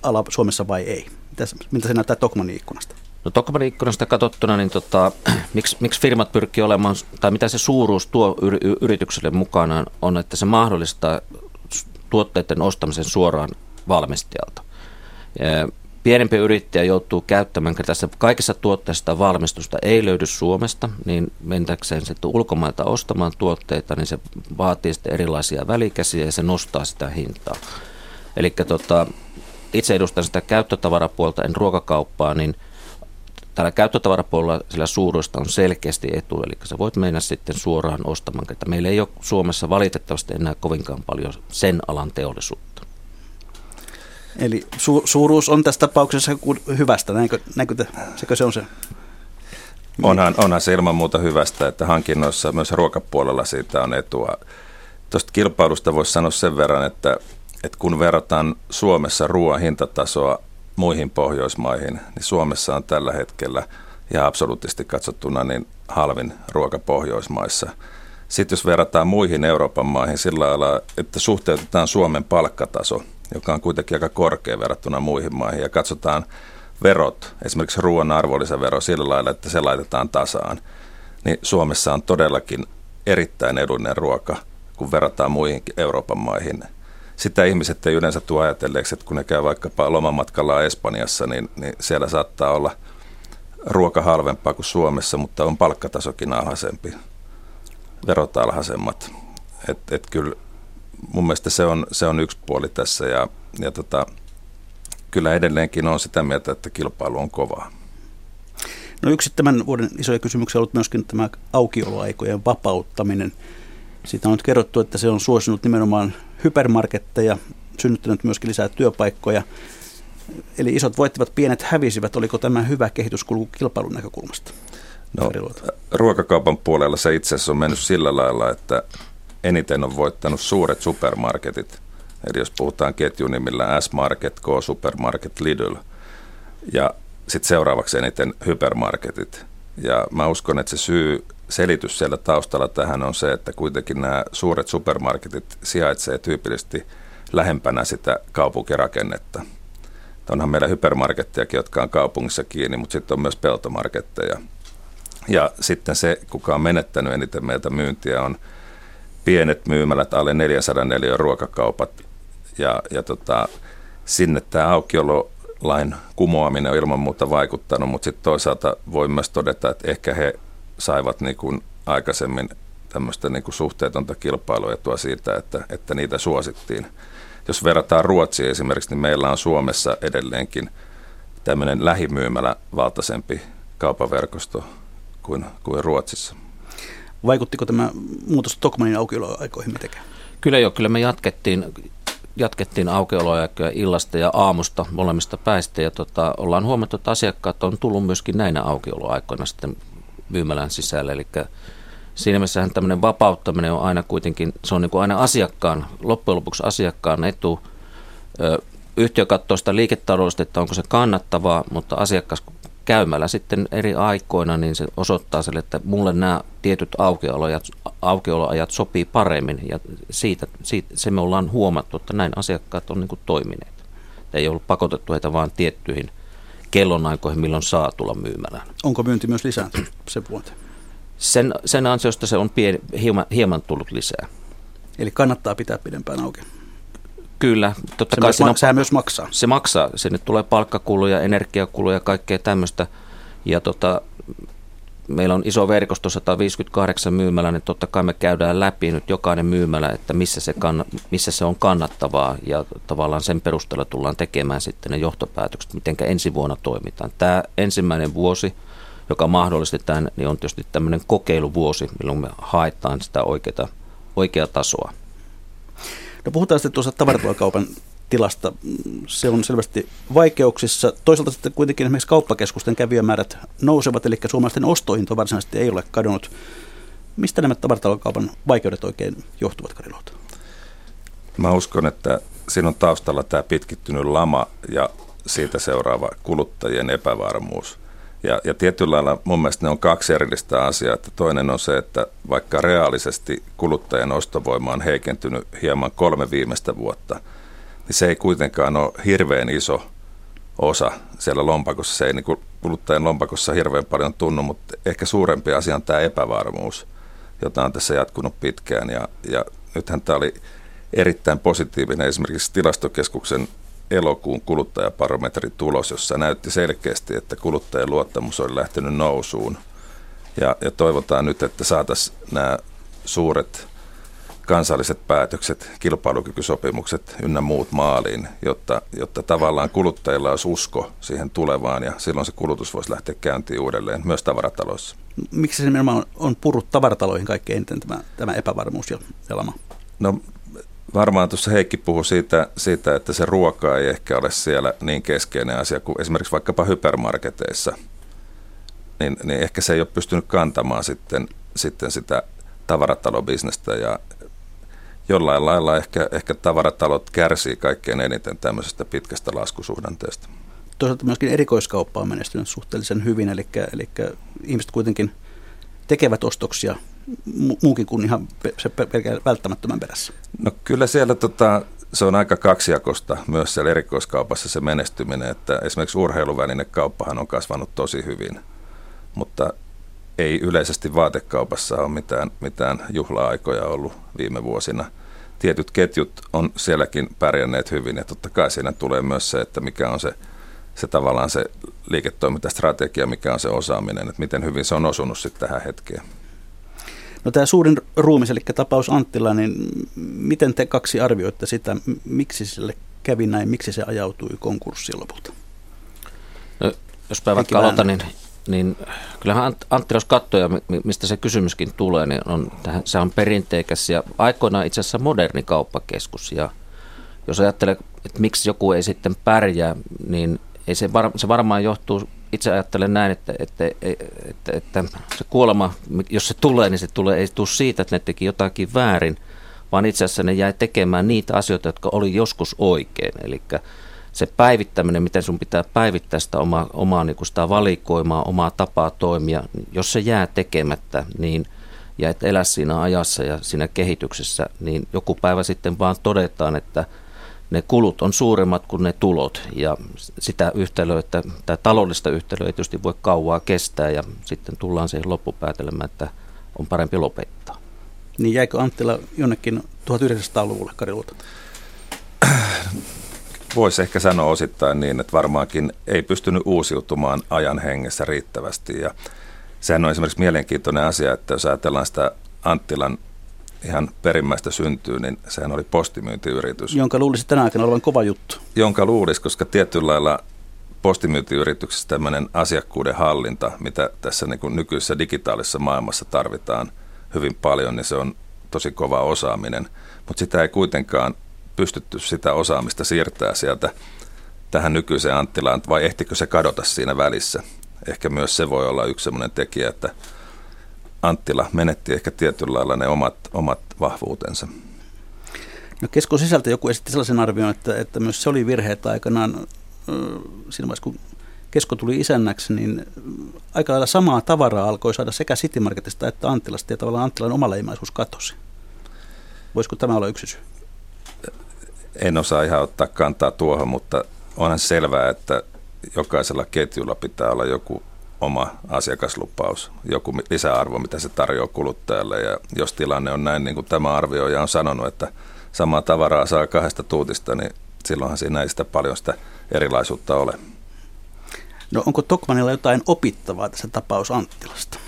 ala Suomessa vai ei? Mitäs, miltä se näyttää Tokmanin ikkunasta? No Tokmanin ikkunasta katsottuna, niin tota, miksi, miksi firmat pyrkii olemaan, tai mitä se suuruus tuo yritykselle mukanaan, on, että se mahdollistaa tuotteiden ostamisen suoraan valmistajalta. Ja pienempi yrittäjä joutuu käyttämään, tässä kaikissa tuotteista valmistusta ei löydy Suomesta, niin mentäkseen sitten ulkomailta ostamaan tuotteita, niin se vaatii sitten erilaisia välikäsiä ja se nostaa sitä hintaa. Eli tota, itse edustan sitä käyttötavarapuolta, en ruokakauppaa, niin tällä käyttötavarapuolella sillä suuruista on selkeästi etu, eli sä voit mennä sitten suoraan ostamaan, että meillä ei ole Suomessa valitettavasti enää kovinkaan paljon sen alan teollisuutta. Eli su- suuruus on tässä tapauksessa hyvästä, näinkö, näinkö te, sekö se on se? Onhan, onhan se ilman muuta hyvästä, että hankinnoissa myös ruokapuolella siitä on etua. Tuosta kilpailusta voisi sanoa sen verran, että että kun verrataan Suomessa ruoan hintatasoa muihin Pohjoismaihin, niin Suomessa on tällä hetkellä ja absoluuttisesti katsottuna niin halvin ruoka Pohjoismaissa. Sitten jos verrataan muihin Euroopan maihin sillä lailla, että suhteutetaan Suomen palkkataso, joka on kuitenkin aika korkea verrattuna muihin maihin, ja katsotaan verot, esimerkiksi ruoan arvonlisävero sillä lailla, että se laitetaan tasaan, niin Suomessa on todellakin erittäin edullinen ruoka, kun verrataan muihin Euroopan maihin sitä ihmiset ei yleensä tule ajatelleeksi, että kun ne käy vaikkapa lomamatkalla Espanjassa, niin, niin siellä saattaa olla ruoka halvempaa kuin Suomessa, mutta on palkkatasokin alhaisempi, verot alhaisemmat. Et, et kyllä mun mielestä se on, se on yksi puoli tässä ja, ja tota, kyllä edelleenkin on sitä mieltä, että kilpailu on kovaa. No yksi tämän vuoden isoja kysymyksiä on ollut myöskin tämä aukioloaikojen vapauttaminen. Siitä on nyt kerrottu, että se on suosinut nimenomaan hypermarketteja, synnyttänyt myöskin lisää työpaikkoja. Eli isot voittivat, pienet hävisivät. Oliko tämä hyvä kehityskulku kilpailun näkökulmasta? No, ruokakaupan puolella se itse asiassa on mennyt sillä lailla, että eniten on voittanut suuret supermarketit. Eli jos puhutaan ketjunimillä S-Market, K-Supermarket, Lidl. Ja sitten seuraavaksi eniten hypermarketit. Ja mä uskon, että se syy, selitys siellä taustalla tähän on se, että kuitenkin nämä suuret supermarketit sijaitsee tyypillisesti lähempänä sitä kaupunkirakennetta. Onhan meillä hypermarkettejakin, jotka on kaupungissa kiinni, mutta sitten on myös peltomarketteja. Ja sitten se, kuka on menettänyt eniten meiltä myyntiä, on pienet myymälät, alle 404 ruokakaupat. Ja, ja tota, sinne tämä aukiolo lain kumoaminen on ilman muuta vaikuttanut, mutta sitten toisaalta voi myös todeta, että ehkä he saivat niin kuin aikaisemmin tämmöistä niin kuin suhteetonta kilpailuetua siitä, että, että niitä suosittiin. Jos verrataan Ruotsiin esimerkiksi, niin meillä on Suomessa edelleenkin tämmöinen lähimyymälä valtaisempi kaupaverkosto kuin, kuin Ruotsissa. Vaikuttiko tämä muutos Tokmanin aukioloaikoihin mitenkään? Kyllä jo, kyllä me jatkettiin jatkettiin aukioloaikoja illasta ja aamusta molemmista päistä ja tota, ollaan huomattu, että asiakkaat on tullut myöskin näinä aukioloaikoina sitten myymälän sisälle. Eli siinä mielessähän tämmöinen vapauttaminen on aina kuitenkin, se on niin kuin aina asiakkaan, loppujen lopuksi asiakkaan etu. Yhtiö katsoo sitä liiketaloudesta, että onko se kannattavaa, mutta asiakas käymällä sitten eri aikoina, niin se osoittaa sille, että mulle nämä tietyt aukioloajat, aukioloajat sopii paremmin ja siitä, siitä se me ollaan huomattu, että näin asiakkaat on niin kuin toimineet. Ei ollut pakotettu heitä vain tiettyihin kellonaikoihin, milloin saa tulla myymälään. Onko myynti myös lisääntynyt sen vuoteen? Sen, sen ansiosta se on pieni, hieman, hieman tullut lisää. Eli kannattaa pitää pidempään auki. Kyllä, totta se kai myös, on, sehän myös maksaa. Se maksaa. Sinne tulee palkkakuluja, energiakuluja, kaikkea tämmöistä. Ja tota, meillä on iso verkosto, 158 myymälä, niin totta kai me käydään läpi nyt jokainen myymälä, että missä se, kann, missä se on kannattavaa ja tavallaan sen perusteella tullaan tekemään sitten ne johtopäätökset, miten ensi vuonna toimitaan. Tämä ensimmäinen vuosi, joka mahdollisti tämän, niin on tietysti tämmöinen kokeiluvuosi, milloin me haetaan sitä oikeaa, oikeaa tasoa. No puhutaan sitten tuossa tavaratulokaupan tilasta. Se on selvästi vaikeuksissa. Toisaalta sitten kuitenkin esimerkiksi kauppakeskusten kävijämäärät nousevat, eli suomalaisten ostointo varsinaisesti ei ole kadonnut. Mistä nämä tavaratulokaupan vaikeudet oikein johtuvat, Karilota? Mä uskon, että siinä on taustalla tämä pitkittynyt lama ja siitä seuraava kuluttajien epävarmuus. Ja, ja tietyllä lailla mun mielestä ne on kaksi erillistä asiaa. Että toinen on se, että vaikka reaalisesti kuluttajan ostovoima on heikentynyt hieman kolme viimeistä vuotta, niin se ei kuitenkaan ole hirveän iso osa siellä lompakossa. Se ei niin kuluttajan lompakossa hirveän paljon tunnu, mutta ehkä suurempi asia on tämä epävarmuus, jota on tässä jatkunut pitkään. Ja, ja nythän tämä oli erittäin positiivinen esimerkiksi tilastokeskuksen elokuun kuluttajabarometritulos, jossa näytti selkeästi, että kuluttajien luottamus oli lähtenyt nousuun. Ja, ja toivotaan nyt, että saataisiin nämä suuret kansalliset päätökset, kilpailukykysopimukset ynnä muut maaliin, jotta, jotta tavallaan kuluttajilla olisi usko siihen tulevaan ja silloin se kulutus voisi lähteä käyntiin uudelleen myös tavarataloissa. Miksi se nimenomaan on, on purrut tavarataloihin kaikkein eniten tämä, tämä epävarmuus ja, ja lama? No varmaan tuossa Heikki puhui siitä, siitä, että se ruoka ei ehkä ole siellä niin keskeinen asia kuin esimerkiksi vaikkapa hypermarketeissa. Niin, niin ehkä se ei ole pystynyt kantamaan sitten, sitten sitä tavaratalobisnestä ja jollain lailla ehkä, ehkä tavaratalot kärsii kaikkein eniten tämmöisestä pitkästä laskusuhdanteesta. Toisaalta myöskin erikoiskauppa on menestynyt suhteellisen hyvin, eli, eli ihmiset kuitenkin tekevät ostoksia muukin kuin ihan se välttämättömän perässä? No kyllä siellä tota, se on aika kaksijakosta myös siellä erikoiskaupassa se menestyminen, että esimerkiksi urheiluvälinen-kauppahan on kasvanut tosi hyvin, mutta ei yleisesti vaatekaupassa ole mitään, mitään juhla-aikoja ollut viime vuosina. Tietyt ketjut on sielläkin pärjänneet hyvin ja totta kai siinä tulee myös se, että mikä on se, se tavallaan se liiketoimintastrategia, mikä on se osaaminen, että miten hyvin se on osunut sitten tähän hetkeen. No tämä suurin ruumis, eli tapaus Anttila, niin miten te kaksi arvioitte sitä, miksi sille kävi näin, miksi se ajautui konkurssiin lopulta? No, jos mä vaikka aloitan, niin, niin kyllähän Antti, jos katsoo, mistä se kysymyskin tulee, niin on, se on perinteikäs ja aikoinaan itse asiassa moderni kauppakeskus. Ja jos ajattelee, että miksi joku ei sitten pärjää, niin ei se, var, se varmaan johtuu, itse ajattelen näin, että, että, että, että se kuolema, jos se tulee, niin se tulee, ei tule siitä, että ne teki jotakin väärin, vaan itse asiassa ne jäi tekemään niitä asioita, jotka oli joskus oikein. Eli se päivittäminen, miten sun pitää päivittää sitä omaa, omaa niin sitä valikoimaa, omaa tapaa toimia, jos se jää tekemättä, niin ja et elä siinä ajassa ja siinä kehityksessä, niin joku päivä sitten vaan todetaan, että – ne kulut on suuremmat kuin ne tulot ja sitä yhtälöä, tämä taloudellista yhtälöä ei tietysti voi kauaa kestää ja sitten tullaan siihen loppupäätelmään, että on parempi lopettaa. Niin jäikö Anttila jonnekin 1900-luvulle Karilulta? Voisi ehkä sanoa osittain niin, että varmaankin ei pystynyt uusiutumaan ajan hengessä riittävästi ja sehän on esimerkiksi mielenkiintoinen asia, että jos ajatellaan sitä Anttilan ihan perimmäistä syntyy, niin sehän oli postimyyntiyritys. Jonka luulisi tänä aikana olevan kova juttu. Jonka luulisi, koska tietyllä lailla postimyyntiyrityksessä tämmöinen asiakkuuden hallinta, mitä tässä niin kuin nykyisessä digitaalisessa maailmassa tarvitaan hyvin paljon, niin se on tosi kova osaaminen. Mutta sitä ei kuitenkaan pystytty sitä osaamista siirtää sieltä tähän nykyiseen Anttilaan, vai ehtikö se kadota siinä välissä? Ehkä myös se voi olla yksi sellainen tekijä, että Anttila menetti ehkä tietyllä lailla ne omat, omat vahvuutensa. No keskon sisältä joku esitti sellaisen arvion, että, että myös se oli virhe, että aikanaan siinä vaiheessa, kun Kesko tuli isännäksi, niin aika lailla samaa tavaraa alkoi saada sekä City Marketista että Anttilasta, ja tavallaan Anttilan oma leimaisuus katosi. Voisiko tämä olla yksi syy? En osaa ihan ottaa kantaa tuohon, mutta onhan selvää, että jokaisella ketjulla pitää olla joku oma asiakaslupaus, joku lisäarvo, mitä se tarjoaa kuluttajalle. Ja jos tilanne on näin, niin kuin tämä arvioija on sanonut, että samaa tavaraa saa kahdesta tuutista, niin silloinhan siinä ei sitä paljon sitä erilaisuutta ole. No onko Tokmanilla jotain opittavaa tässä tapaus Anttilasta?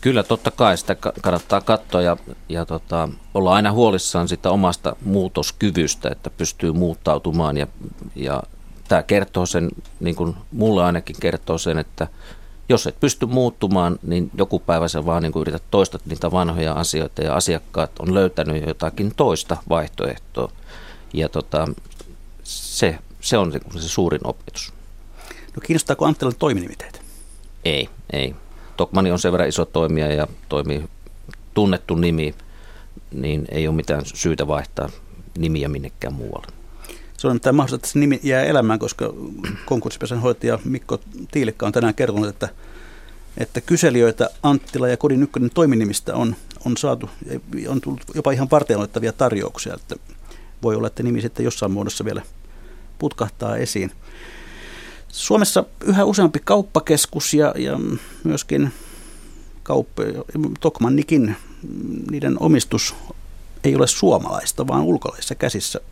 Kyllä, totta kai sitä kannattaa katsoa ja, ja tota, olla aina huolissaan sitä omasta muutoskyvystä, että pystyy muuttautumaan ja, ja tämä kertoo sen, niin kuin mulle ainakin kertoo sen, että jos et pysty muuttumaan, niin joku päivä sä vaan niin kuin yrität toistaa niitä vanhoja asioita ja asiakkaat on löytänyt jotakin toista vaihtoehtoa. Ja tota, se, se on se suurin opetus. No kiinnostaako Anttilan toiminimiteet? Ei, ei. Tokmani on sen verran iso toimija ja toimii tunnettu nimi, niin ei ole mitään syytä vaihtaa nimiä minnekään muualle. Se on nimittäin mahdollista, että se nimi jää elämään, koska konkurssipesän hoitaja Mikko Tiilikka on tänään kertonut, että, että kyselijöitä Anttila ja Kodin ykkönen toiminimistä on, on saatu, on tullut jopa ihan varteenoittavia tarjouksia, että voi olla, että nimi sitten jossain muodossa vielä putkahtaa esiin. Suomessa yhä useampi kauppakeskus ja, ja myöskin kauppa, Tokmannikin, niiden omistus ei ole suomalaista, vaan ulkolaisissa käsissä –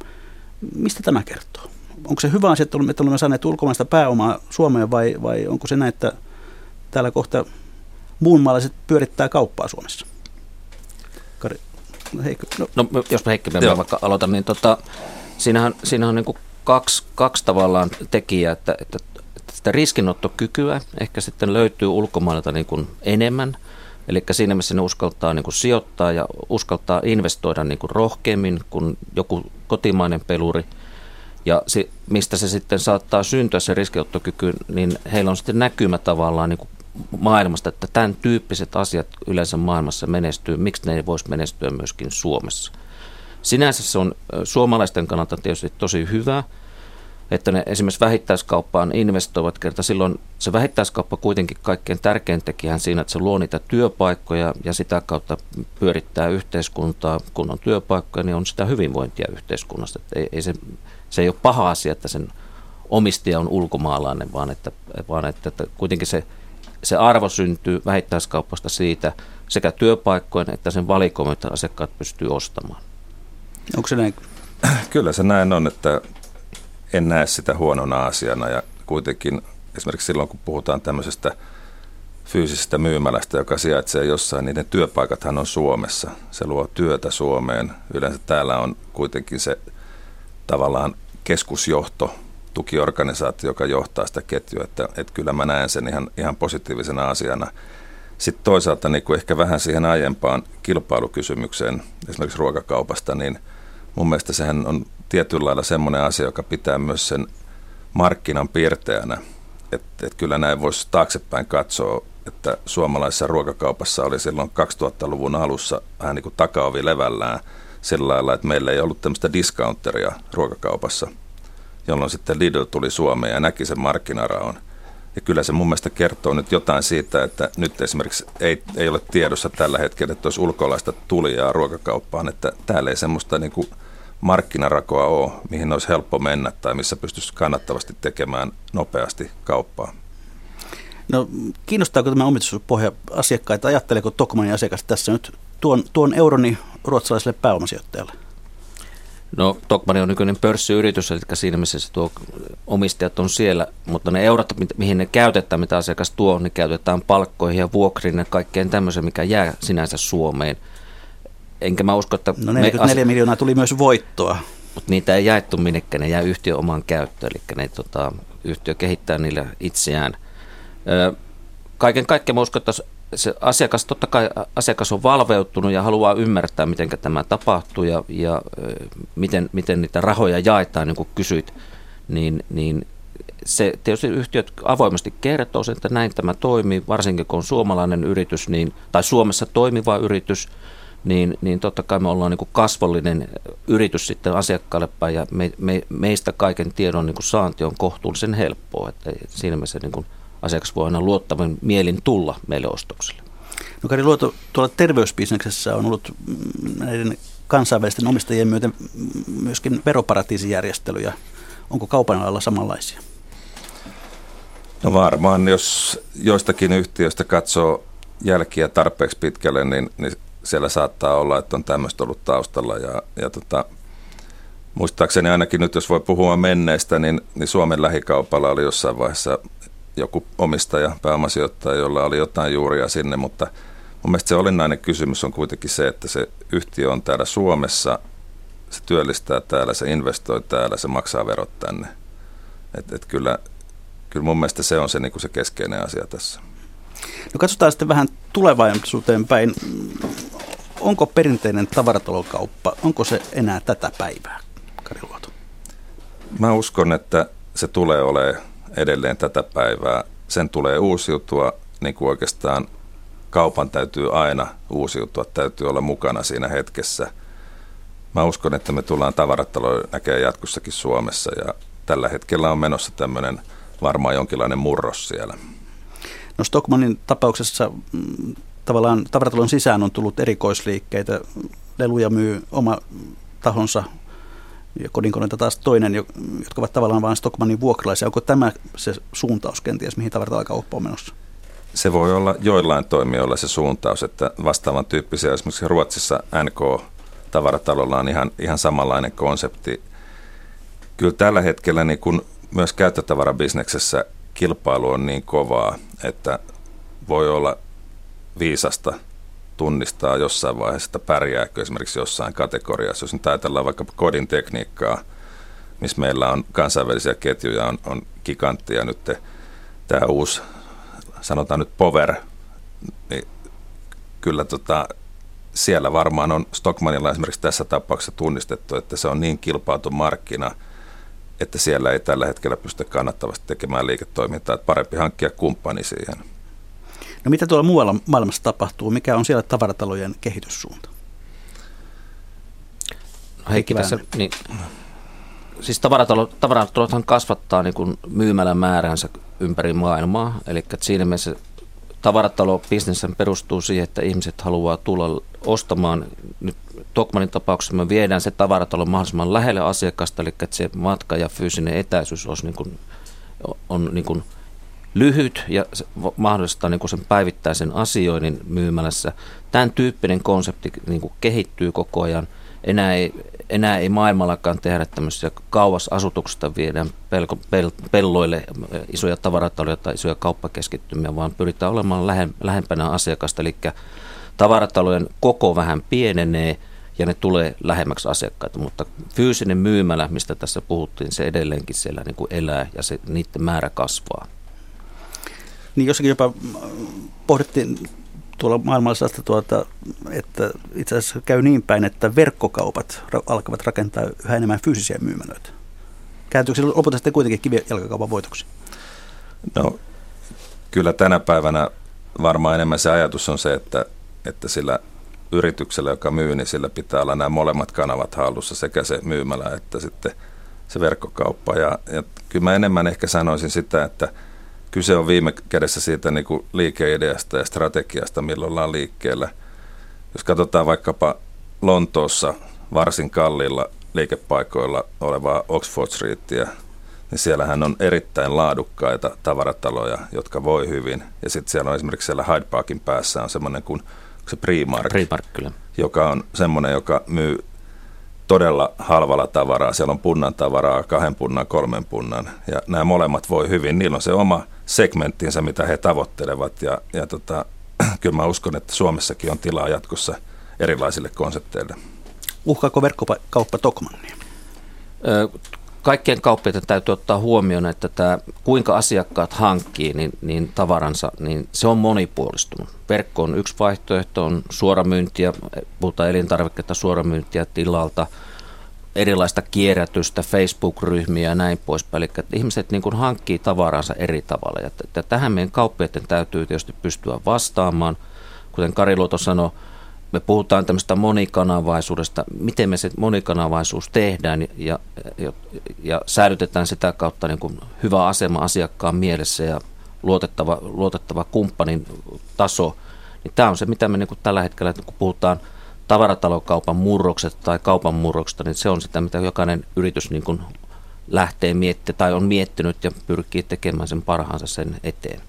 Mistä tämä kertoo? Onko se hyvä asia, että olemme saaneet ulkomaista pääomaa Suomeen vai, vai onko se näin, että täällä kohta muunmaalaiset pyörittää kauppaa Suomessa? Kari, no, Heikki, no. no jos mä Heikki mä vaikka aloitan, niin tota, siinähän, siinähän on niin kuin kaksi, kaksi tavallaan tekijää, että, että, että sitä riskinottokykyä ehkä sitten löytyy ulkomailta niin kuin enemmän – Eli siinä missä ne uskaltaa niin kuin sijoittaa ja uskaltaa investoida niin kuin rohkeammin kuin joku kotimainen peluri. Ja se, mistä se sitten saattaa syntyä se riskiottokyky, niin heillä on sitten näkymä tavallaan niin kuin maailmasta, että tämän tyyppiset asiat yleensä maailmassa menestyy. Miksi ne ei voisi menestyä myöskin Suomessa? Sinänsä se on suomalaisten kannalta tietysti tosi hyvä, että ne esimerkiksi vähittäiskauppaan investoivat kerta. Silloin se vähittäiskauppa kuitenkin kaikkein tärkein tekijä siinä, että se luo niitä työpaikkoja ja sitä kautta pyörittää yhteiskuntaa. Kun on työpaikkoja, niin on sitä hyvinvointia yhteiskunnasta. Että ei, ei se, se ei ole paha asia, että sen omistaja on ulkomaalainen, vaan että, vaan että, että kuitenkin se, se arvo syntyy vähittäiskauppasta siitä sekä työpaikkojen että sen valikoimen, että asiakkaat pystyy ostamaan. Onko se näin? Kyllä se näin on, että en näe sitä huonona asiana ja kuitenkin esimerkiksi silloin, kun puhutaan tämmöisestä fyysisestä myymälästä, joka sijaitsee jossain, niin ne työpaikathan on Suomessa. Se luo työtä Suomeen. Yleensä täällä on kuitenkin se tavallaan keskusjohto, tukiorganisaatio, joka johtaa sitä ketjua, että, että kyllä mä näen sen ihan, ihan positiivisena asiana. Sitten toisaalta niin kuin ehkä vähän siihen aiempaan kilpailukysymykseen, esimerkiksi ruokakaupasta, niin mun mielestä sehän on tietyllä lailla semmoinen asia, joka pitää myös sen markkinan piirteänä. Että et kyllä näin voisi taaksepäin katsoa, että suomalaisessa ruokakaupassa oli silloin 2000-luvun alussa vähän niin kuin takaovi levällään sillä lailla, että meillä ei ollut tämmöistä discounteria ruokakaupassa, jolloin sitten Lidl tuli Suomeen ja näki sen markkinaraon. Ja kyllä se mun mielestä kertoo nyt jotain siitä, että nyt esimerkiksi ei, ei ole tiedossa tällä hetkellä, että olisi ulkolaista tulijaa ruokakauppaan, että täällä ei semmoista niin kuin markkinarakoa ole, mihin olisi helppo mennä tai missä pystyisi kannattavasti tekemään nopeasti kauppaa. No kiinnostaako tämä omistuspohja asiakkaita? Ajatteleeko Tokmanin asiakas tässä nyt tuon, tuon euroni ruotsalaiselle pääomasijoittajalle? No Tokmanni on nykyinen pörssiyritys, eli siinä missä se tuo omistajat on siellä, mutta ne eurot, mihin ne käytetään, mitä asiakas tuo, niin käytetään palkkoihin ja vuokriin ja kaikkeen tämmöiseen, mikä jää sinänsä Suomeen. Enkä mä usko, että... No 44 me, miljoonaa tuli myös voittoa. Mutta niitä ei jaettu minnekään, ne jää yhtiön omaan käyttöön, eli ne, tota, yhtiö kehittää niillä itseään. Ö, kaiken kaikkiaan mä uskon, että se asiakas, totta kai asiakas on valveutunut ja haluaa ymmärtää, miten tämä tapahtuu ja, ja miten, miten niitä rahoja jaetaan, niin kuin kysyit, niin, niin se tietysti yhtiöt avoimesti kertoo sen, että näin tämä toimii, varsinkin kun on suomalainen yritys niin, tai Suomessa toimiva yritys, niin, niin totta kai me ollaan niin kuin kasvollinen yritys sitten asiakkaalle päin ja me, me, meistä kaiken tiedon niin kuin saanti on kohtuullisen helppoa, että siinä mielessä niin kuin asiakas voi aina luottavan mielin tulla meille ostoksille. No Kari Luoto, tuolla terveysbisneksessä on ollut näiden kansainvälisten omistajien myöten myöskin veroparatiisijärjestelyjä. Onko kaupan alalla samanlaisia? No varmaan, jos joistakin yhtiöistä katsoo jälkiä tarpeeksi pitkälle, niin, niin siellä saattaa olla, että on tämmöistä ollut taustalla. Ja, ja tota, muistaakseni ainakin nyt, jos voi puhua menneistä, niin, niin Suomen lähikaupalla oli jossain vaiheessa joku omistaja, pääomasijoittaja, jolla oli jotain juuria sinne, mutta mun mielestä se olennainen kysymys on kuitenkin se, että se yhtiö on täällä Suomessa, se työllistää täällä, se investoi täällä, se maksaa verot tänne. Et, et kyllä, kyllä mun mielestä se on se, niin se keskeinen asia tässä. No katsotaan sitten vähän tulevaisuuteen päin. Onko perinteinen tavaratalokauppa, onko se enää tätä päivää, Kari Luoto? Mä uskon, että se tulee olemaan edelleen tätä päivää. Sen tulee uusiutua, niin kuin oikeastaan kaupan täytyy aina uusiutua, täytyy olla mukana siinä hetkessä. Mä uskon, että me tullaan tavarataloja näkemään jatkossakin Suomessa ja tällä hetkellä on menossa tämmöinen varmaan jonkinlainen murros siellä. No Stockmanin tapauksessa mm, tavallaan tavaratalon sisään on tullut erikoisliikkeitä. Leluja myy oma tahonsa ja kodinkoneita taas toinen, jotka ovat tavallaan vain Stockmannin vuokralaisia. Onko tämä se suuntaus kenties, mihin tavaratalokauppa on menossa? Se voi olla joillain toimijoilla se suuntaus, että vastaavan tyyppisiä, esimerkiksi Ruotsissa NK-tavaratalolla on ihan, ihan samanlainen konsepti. Kyllä tällä hetkellä niin kun myös käyttötavarabisneksessä kilpailu on niin kovaa, että voi olla viisasta tunnistaa jossain vaiheessa, että pärjääkö esimerkiksi jossain kategoriassa. Jos nyt ajatellaan vaikka kodin tekniikkaa, missä meillä on kansainvälisiä ketjuja, on, on gigantti ja nyt tämä uusi, sanotaan nyt Power, niin kyllä tota, siellä varmaan on Stockmanilla esimerkiksi tässä tapauksessa tunnistettu, että se on niin kilpailtu markkina, että siellä ei tällä hetkellä pysty kannattavasti tekemään liiketoimintaa, että parempi hankkia kumppani siihen. No mitä tuolla muualla maailmassa tapahtuu? Mikä on siellä tavaratalojen kehityssuunta? No Heikki tässä, niin, siis tavaratalot, tavaratalothan kasvattaa niin kuin myymälän määränsä ympäri maailmaa. Eli siinä mielessä tavaratalo perustuu siihen, että ihmiset haluaa tulla ostamaan. Nyt Tokmanin tapauksessa me viedään se tavaratalo mahdollisimman lähelle asiakasta, eli että se matka ja fyysinen etäisyys olisi niin kuin, on niin kuin lyhyt ja mahdollistaa niin sen päivittäisen asioinnin myymälässä. Tämän tyyppinen konsepti niin kuin kehittyy koko ajan. Enää ei, enää ei maailmallakaan tehdä tämmöisiä kauas asutuksesta viedään pelko, pel, pelloille isoja tavarataloja tai isoja kauppakeskittymiä, vaan pyritään olemaan lähe, lähempänä asiakasta. Eli tavaratalojen koko vähän pienenee ja ne tulee lähemmäksi asiakkaita, mutta fyysinen myymälä, mistä tässä puhuttiin, se edelleenkin siellä niin kuin elää ja se, niiden määrä kasvaa. Niin jossakin jopa pohdittiin tuolla maailmalla tuota, että itse asiassa käy niin päin, että verkkokaupat alkavat rakentaa yhä enemmän fyysisiä myymälöitä. Kääntyykö se lopulta sitten kuitenkin kivijalkakaupan voitoksi? No kyllä tänä päivänä varmaan enemmän se ajatus on se, että, että sillä yrityksellä, joka myy, niin sillä pitää olla nämä molemmat kanavat hallussa, sekä se myymälä että sitten se verkkokauppa. Ja, ja kyllä mä enemmän ehkä sanoisin sitä, että kyse on viime kädessä siitä niin kuin liikeideasta ja strategiasta, milloin ollaan liikkeellä. Jos katsotaan vaikkapa Lontoossa varsin kalliilla liikepaikoilla olevaa Oxford Streetia, niin siellähän on erittäin laadukkaita tavarataloja, jotka voi hyvin. Ja sitten siellä on esimerkiksi siellä Hyde Parkin päässä on semmoinen kuin se Primark, Primark kyllä. joka on semmoinen, joka myy todella halvalla tavaraa. Siellä on punnan tavaraa, kahden punnan, kolmen punnan. Ja nämä molemmat voi hyvin. Niillä on se oma segmenttinsä, mitä he tavoittelevat. Ja, ja tota, kyllä mä uskon, että Suomessakin on tilaa jatkossa erilaisille konsepteille. Uhkaako verkkokauppa Tokmannia? Kaikkien kauppiaiden täytyy ottaa huomioon, että tämä, kuinka asiakkaat hankkii niin, niin tavaransa, niin se on monipuolistunut. Verkko on yksi vaihtoehto, on suoramyyntiä, puhutaan elintarvikkeita suoramyyntiä tilalta, erilaista kierrätystä, Facebook-ryhmiä ja näin poispäin. Eli ihmiset niin kuin hankkii tavaransa eri tavalla. Ja t- tähän meidän kauppiaiden täytyy tietysti pystyä vastaamaan. Kuten Kari Luoto sanoi, me puhutaan tämmöistä monikanavaisuudesta, miten me se monikanavaisuus tehdään ja, ja, ja säilytetään sitä kautta niin kuin hyvä asema asiakkaan mielessä ja luotettava, luotettava kumppanin taso. Niin tämä on se, mitä me niin kuin tällä hetkellä, kun puhutaan tavarataloukaupan murroksesta tai kaupan murroksesta, niin se on sitä, mitä jokainen yritys niin kuin lähtee miettimään tai on miettinyt ja pyrkii tekemään sen parhaansa sen eteen.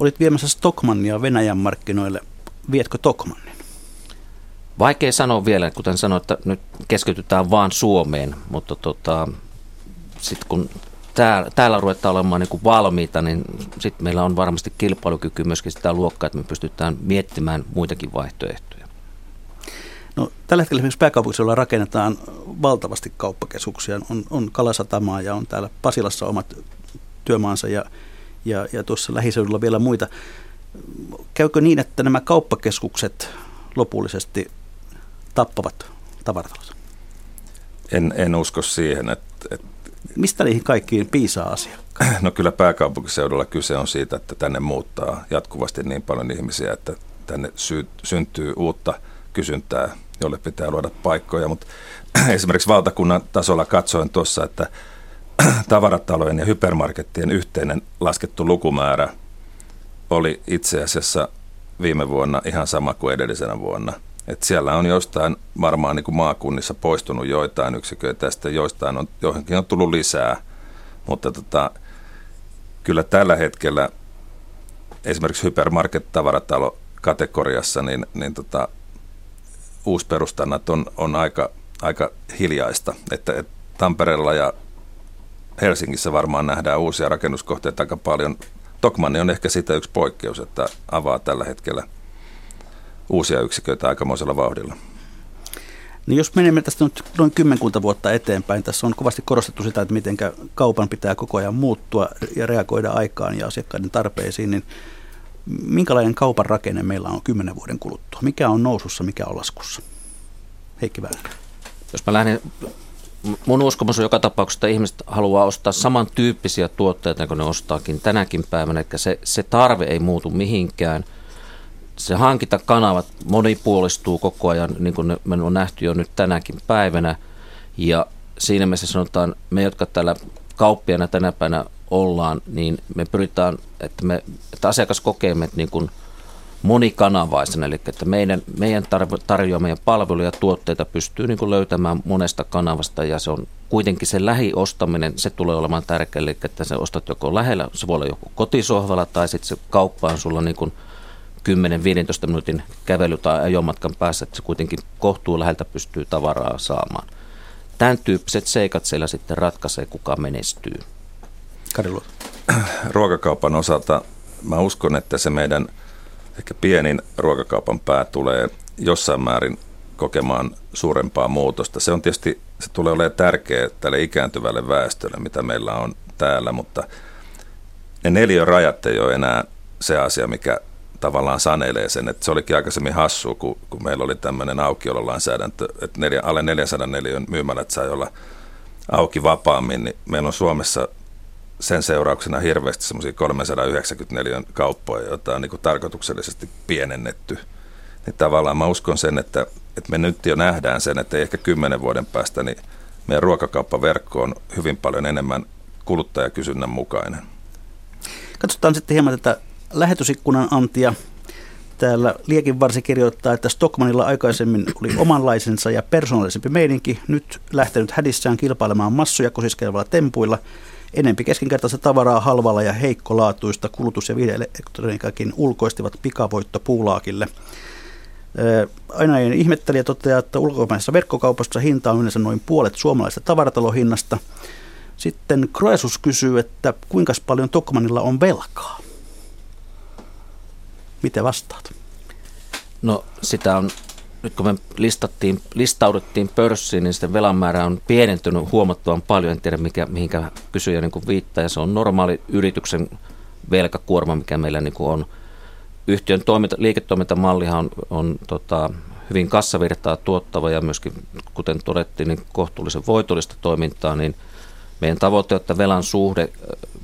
Olit viemässä Stockmannia Venäjän markkinoille. Vietkö Tokmannin? Vaikea sanoa vielä, kuten sanoin, että nyt keskitytään vaan Suomeen, mutta tota, sitten kun täällä, täällä ruvetaan olemaan niin kuin valmiita, niin sitten meillä on varmasti kilpailukyky myöskin sitä luokkaa, että me pystytään miettimään muitakin vaihtoehtoja. No, tällä hetkellä esimerkiksi pääkaupunkiseudulla rakennetaan valtavasti kauppakeskuksia. On, on Kalasatamaa ja on täällä Pasilassa omat työmaansa ja, ja, ja tuossa lähiseudulla vielä muita. Käykö niin, että nämä kauppakeskukset lopullisesti tappavat tavaratalot? En, en usko siihen, että, että... Mistä niihin kaikkiin piisaa asiakkaita? No kyllä pääkaupunkiseudulla kyse on siitä, että tänne muuttaa jatkuvasti niin paljon ihmisiä, että tänne sy- syntyy uutta kysyntää, jolle pitää luoda paikkoja. Mutta esimerkiksi valtakunnan tasolla katsoin tuossa, että tavaratalojen ja hypermarkettien yhteinen laskettu lukumäärä oli itse asiassa viime vuonna ihan sama kuin edellisenä vuonna – että siellä on jostain varmaan niin kuin maakunnissa poistunut joitain yksiköitä ja sitten joistain on, johonkin on tullut lisää. Mutta tota, kyllä tällä hetkellä esimerkiksi hypermarket-tavaratalo kategoriassa, niin, niin tota, uusperustannat on, on aika, aika hiljaista. Että, että Tampereella ja Helsingissä varmaan nähdään uusia rakennuskohteita aika paljon. Tokmanni on ehkä sitä yksi poikkeus, että avaa tällä hetkellä – uusia yksiköitä aikamoisella vauhdilla. Niin jos menemme tästä nyt noin kymmenkunta vuotta eteenpäin, tässä on kovasti korostettu sitä, että miten kaupan pitää koko ajan muuttua ja reagoida aikaan ja asiakkaiden tarpeisiin, niin minkälainen kaupan rakenne meillä on kymmenen vuoden kuluttua? Mikä on nousussa, mikä on laskussa? Heikki Väänä. Jos mä lähden, mun uskomus on joka tapauksessa, että ihmiset haluaa ostaa samantyyppisiä tuotteita kuin ne ostaakin tänäkin päivänä, eli se, se tarve ei muutu mihinkään – se hankintakanavat monipuolistuu koko ajan, niin kuin me on nähty jo nyt tänäkin päivänä. Ja siinä mielessä sanotaan, me jotka täällä kauppiana tänä päivänä ollaan, niin me pyritään, että, me, että asiakas kokee meidät niin kuin monikanavaisena, eli että meidän, meidän tarjoamia palveluja ja tuotteita pystyy niin kuin löytämään monesta kanavasta ja se on kuitenkin se lähiostaminen, se tulee olemaan tärkeä, eli että se ostat joko lähellä, se voi olla joko kotisohvalla tai sitten se kauppa on sulla niin kuin – 10-15 minuutin kävely- tai ajomatkan päässä, että se kuitenkin kohtuu läheltä pystyy tavaraa saamaan. Tämän tyyppiset seikat siellä sitten ratkaisee, kuka menestyy. Karilu. Ruokakaupan osalta mä uskon, että se meidän ehkä pienin ruokakaupan pää tulee jossain määrin kokemaan suurempaa muutosta. Se on tietysti, se tulee olemaan tärkeää tälle ikääntyvälle väestölle, mitä meillä on täällä, mutta ne neljä rajat ei ole enää se asia, mikä tavallaan sanelee sen, että se olikin aikaisemmin hassu, kun, kun meillä oli tämmöinen aukiololainsäädäntö, että neljä, alle 404 myymälät sai olla auki vapaammin, niin meillä on Suomessa sen seurauksena hirveästi semmoisia 394 kauppoja, joita on niin kuin tarkoituksellisesti pienennetty. Niin tavallaan mä uskon sen, että, että me nyt jo nähdään sen, että ehkä kymmenen vuoden päästä, niin meidän ruokakauppaverkko on hyvin paljon enemmän kuluttajakysynnän mukainen. Katsotaan sitten hieman tätä lähetysikkunan antia. Täällä Liekin varsi kirjoittaa, että Stockmanilla aikaisemmin oli omanlaisensa ja persoonallisempi meininki, nyt lähtenyt hädissään kilpailemaan massoja kosiskelevalla tempuilla. Enempi keskinkertaista tavaraa halvalla ja heikkolaatuista kulutus- ja viihdeelektroniikakin ulkoistivat pikavoitto puulaakille. Ainainen ihmettelijä toteaa, että ulkomaisessa verkkokaupassa hinta on yleensä noin puolet suomalaisesta tavaratalohinnasta. Sitten Kroesus kysyy, että kuinka paljon Tokmanilla on velkaa? Miten vastaat? No sitä on, nyt kun me listattiin, listauduttiin pörssiin, niin sitten velan määrä on pienentynyt huomattavan paljon. En tiedä, mikä, mihinkä kysyjä niin viittaa. Ja se on normaali yrityksen velkakuorma, mikä meillä niin on. Yhtiön toiminta, liiketoimintamallihan on, on tota, hyvin kassavirtaa tuottava ja myöskin, kuten todettiin, niin kohtuullisen voitollista toimintaa, niin meidän tavoite, että velan suhde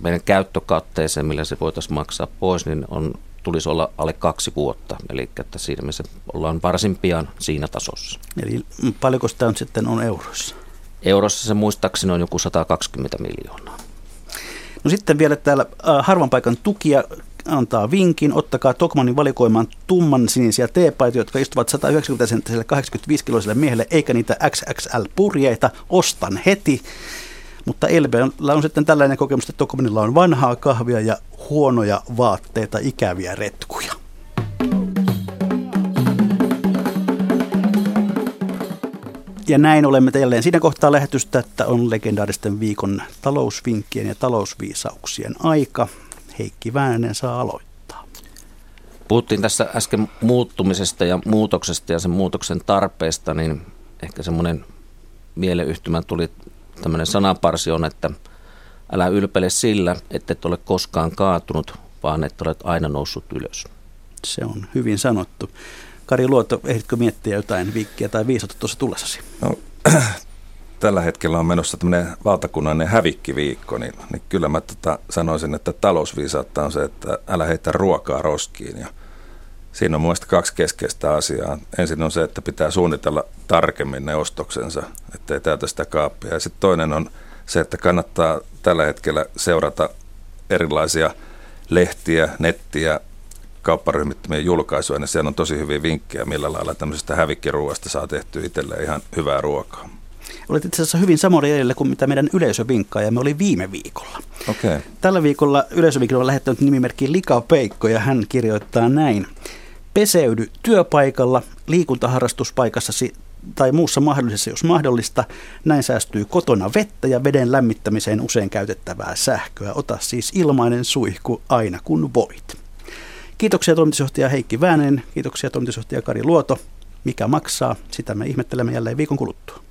meidän käyttökatteeseen, millä se voitaisiin maksaa pois, niin on tulisi olla alle kaksi vuotta. Eli että siinä me ollaan varsin pian siinä tasossa. Eli paljonko sitä on sitten on euroissa? Eurossa se muistaakseni on joku 120 miljoonaa. No sitten vielä täällä äh, harvan paikan tukia antaa vinkin. Ottakaa Tokmanin valikoimaan tumman sinisiä teepaitoja, jotka istuvat 190 senttiselle 85 kiloiselle miehelle, eikä niitä XXL-purjeita. Ostan heti. Mutta Elbeellä on sitten tällainen kokemus, että Tokmanilla on vanhaa kahvia ja huonoja vaatteita, ikäviä retkuja. Ja näin olemme jälleen siinä kohtaa lähetystä, että on legendaaristen viikon talousvinkkien ja talousviisauksien aika. Heikki Väänänen saa aloittaa. Puhuttiin tässä äsken muuttumisesta ja muutoksesta ja sen muutoksen tarpeesta, niin ehkä semmoinen mieleyhtymä tuli tämmöinen sanaparsi on, että älä ylpeile sillä, että et ole koskaan kaatunut, vaan että olet aina noussut ylös. Se on hyvin sanottu. Kari Luoto, ehditkö miettiä jotain viikkiä tai viisautta tuossa tullessasi? No, tällä hetkellä on menossa tämmöinen valtakunnallinen hävikkiviikko, niin, niin kyllä mä tota sanoisin, että talousviisautta on se, että älä heitä ruokaa roskiin. Ja siinä on muista kaksi keskeistä asiaa. Ensin on se, että pitää suunnitella tarkemmin ne ostoksensa, ettei täytä sitä kaappia. Ja sitten toinen on se, että kannattaa tällä hetkellä seurata erilaisia lehtiä, nettiä, kaupparyhmittymien julkaisuja, niin siellä on tosi hyviä vinkkejä, millä lailla tämmöisestä hävikkiruuasta saa tehtyä itselleen ihan hyvää ruokaa. Olet itse asiassa hyvin samoin edellä kuin mitä meidän yleisövinkkaa ja me oli viime viikolla. Okay. Tällä viikolla yleisöviikolla on lähettänyt nimimerkki Lika Peikko ja hän kirjoittaa näin. Peseydy työpaikalla, liikuntaharrastuspaikassasi tai muussa mahdollisessa, jos mahdollista. Näin säästyy kotona vettä ja veden lämmittämiseen usein käytettävää sähköä. Ota siis ilmainen suihku aina kun voit. Kiitoksia toimitusjohtaja Heikki Väänen, kiitoksia toimitusjohtaja Kari Luoto. Mikä maksaa, sitä me ihmettelemme jälleen viikon kuluttua.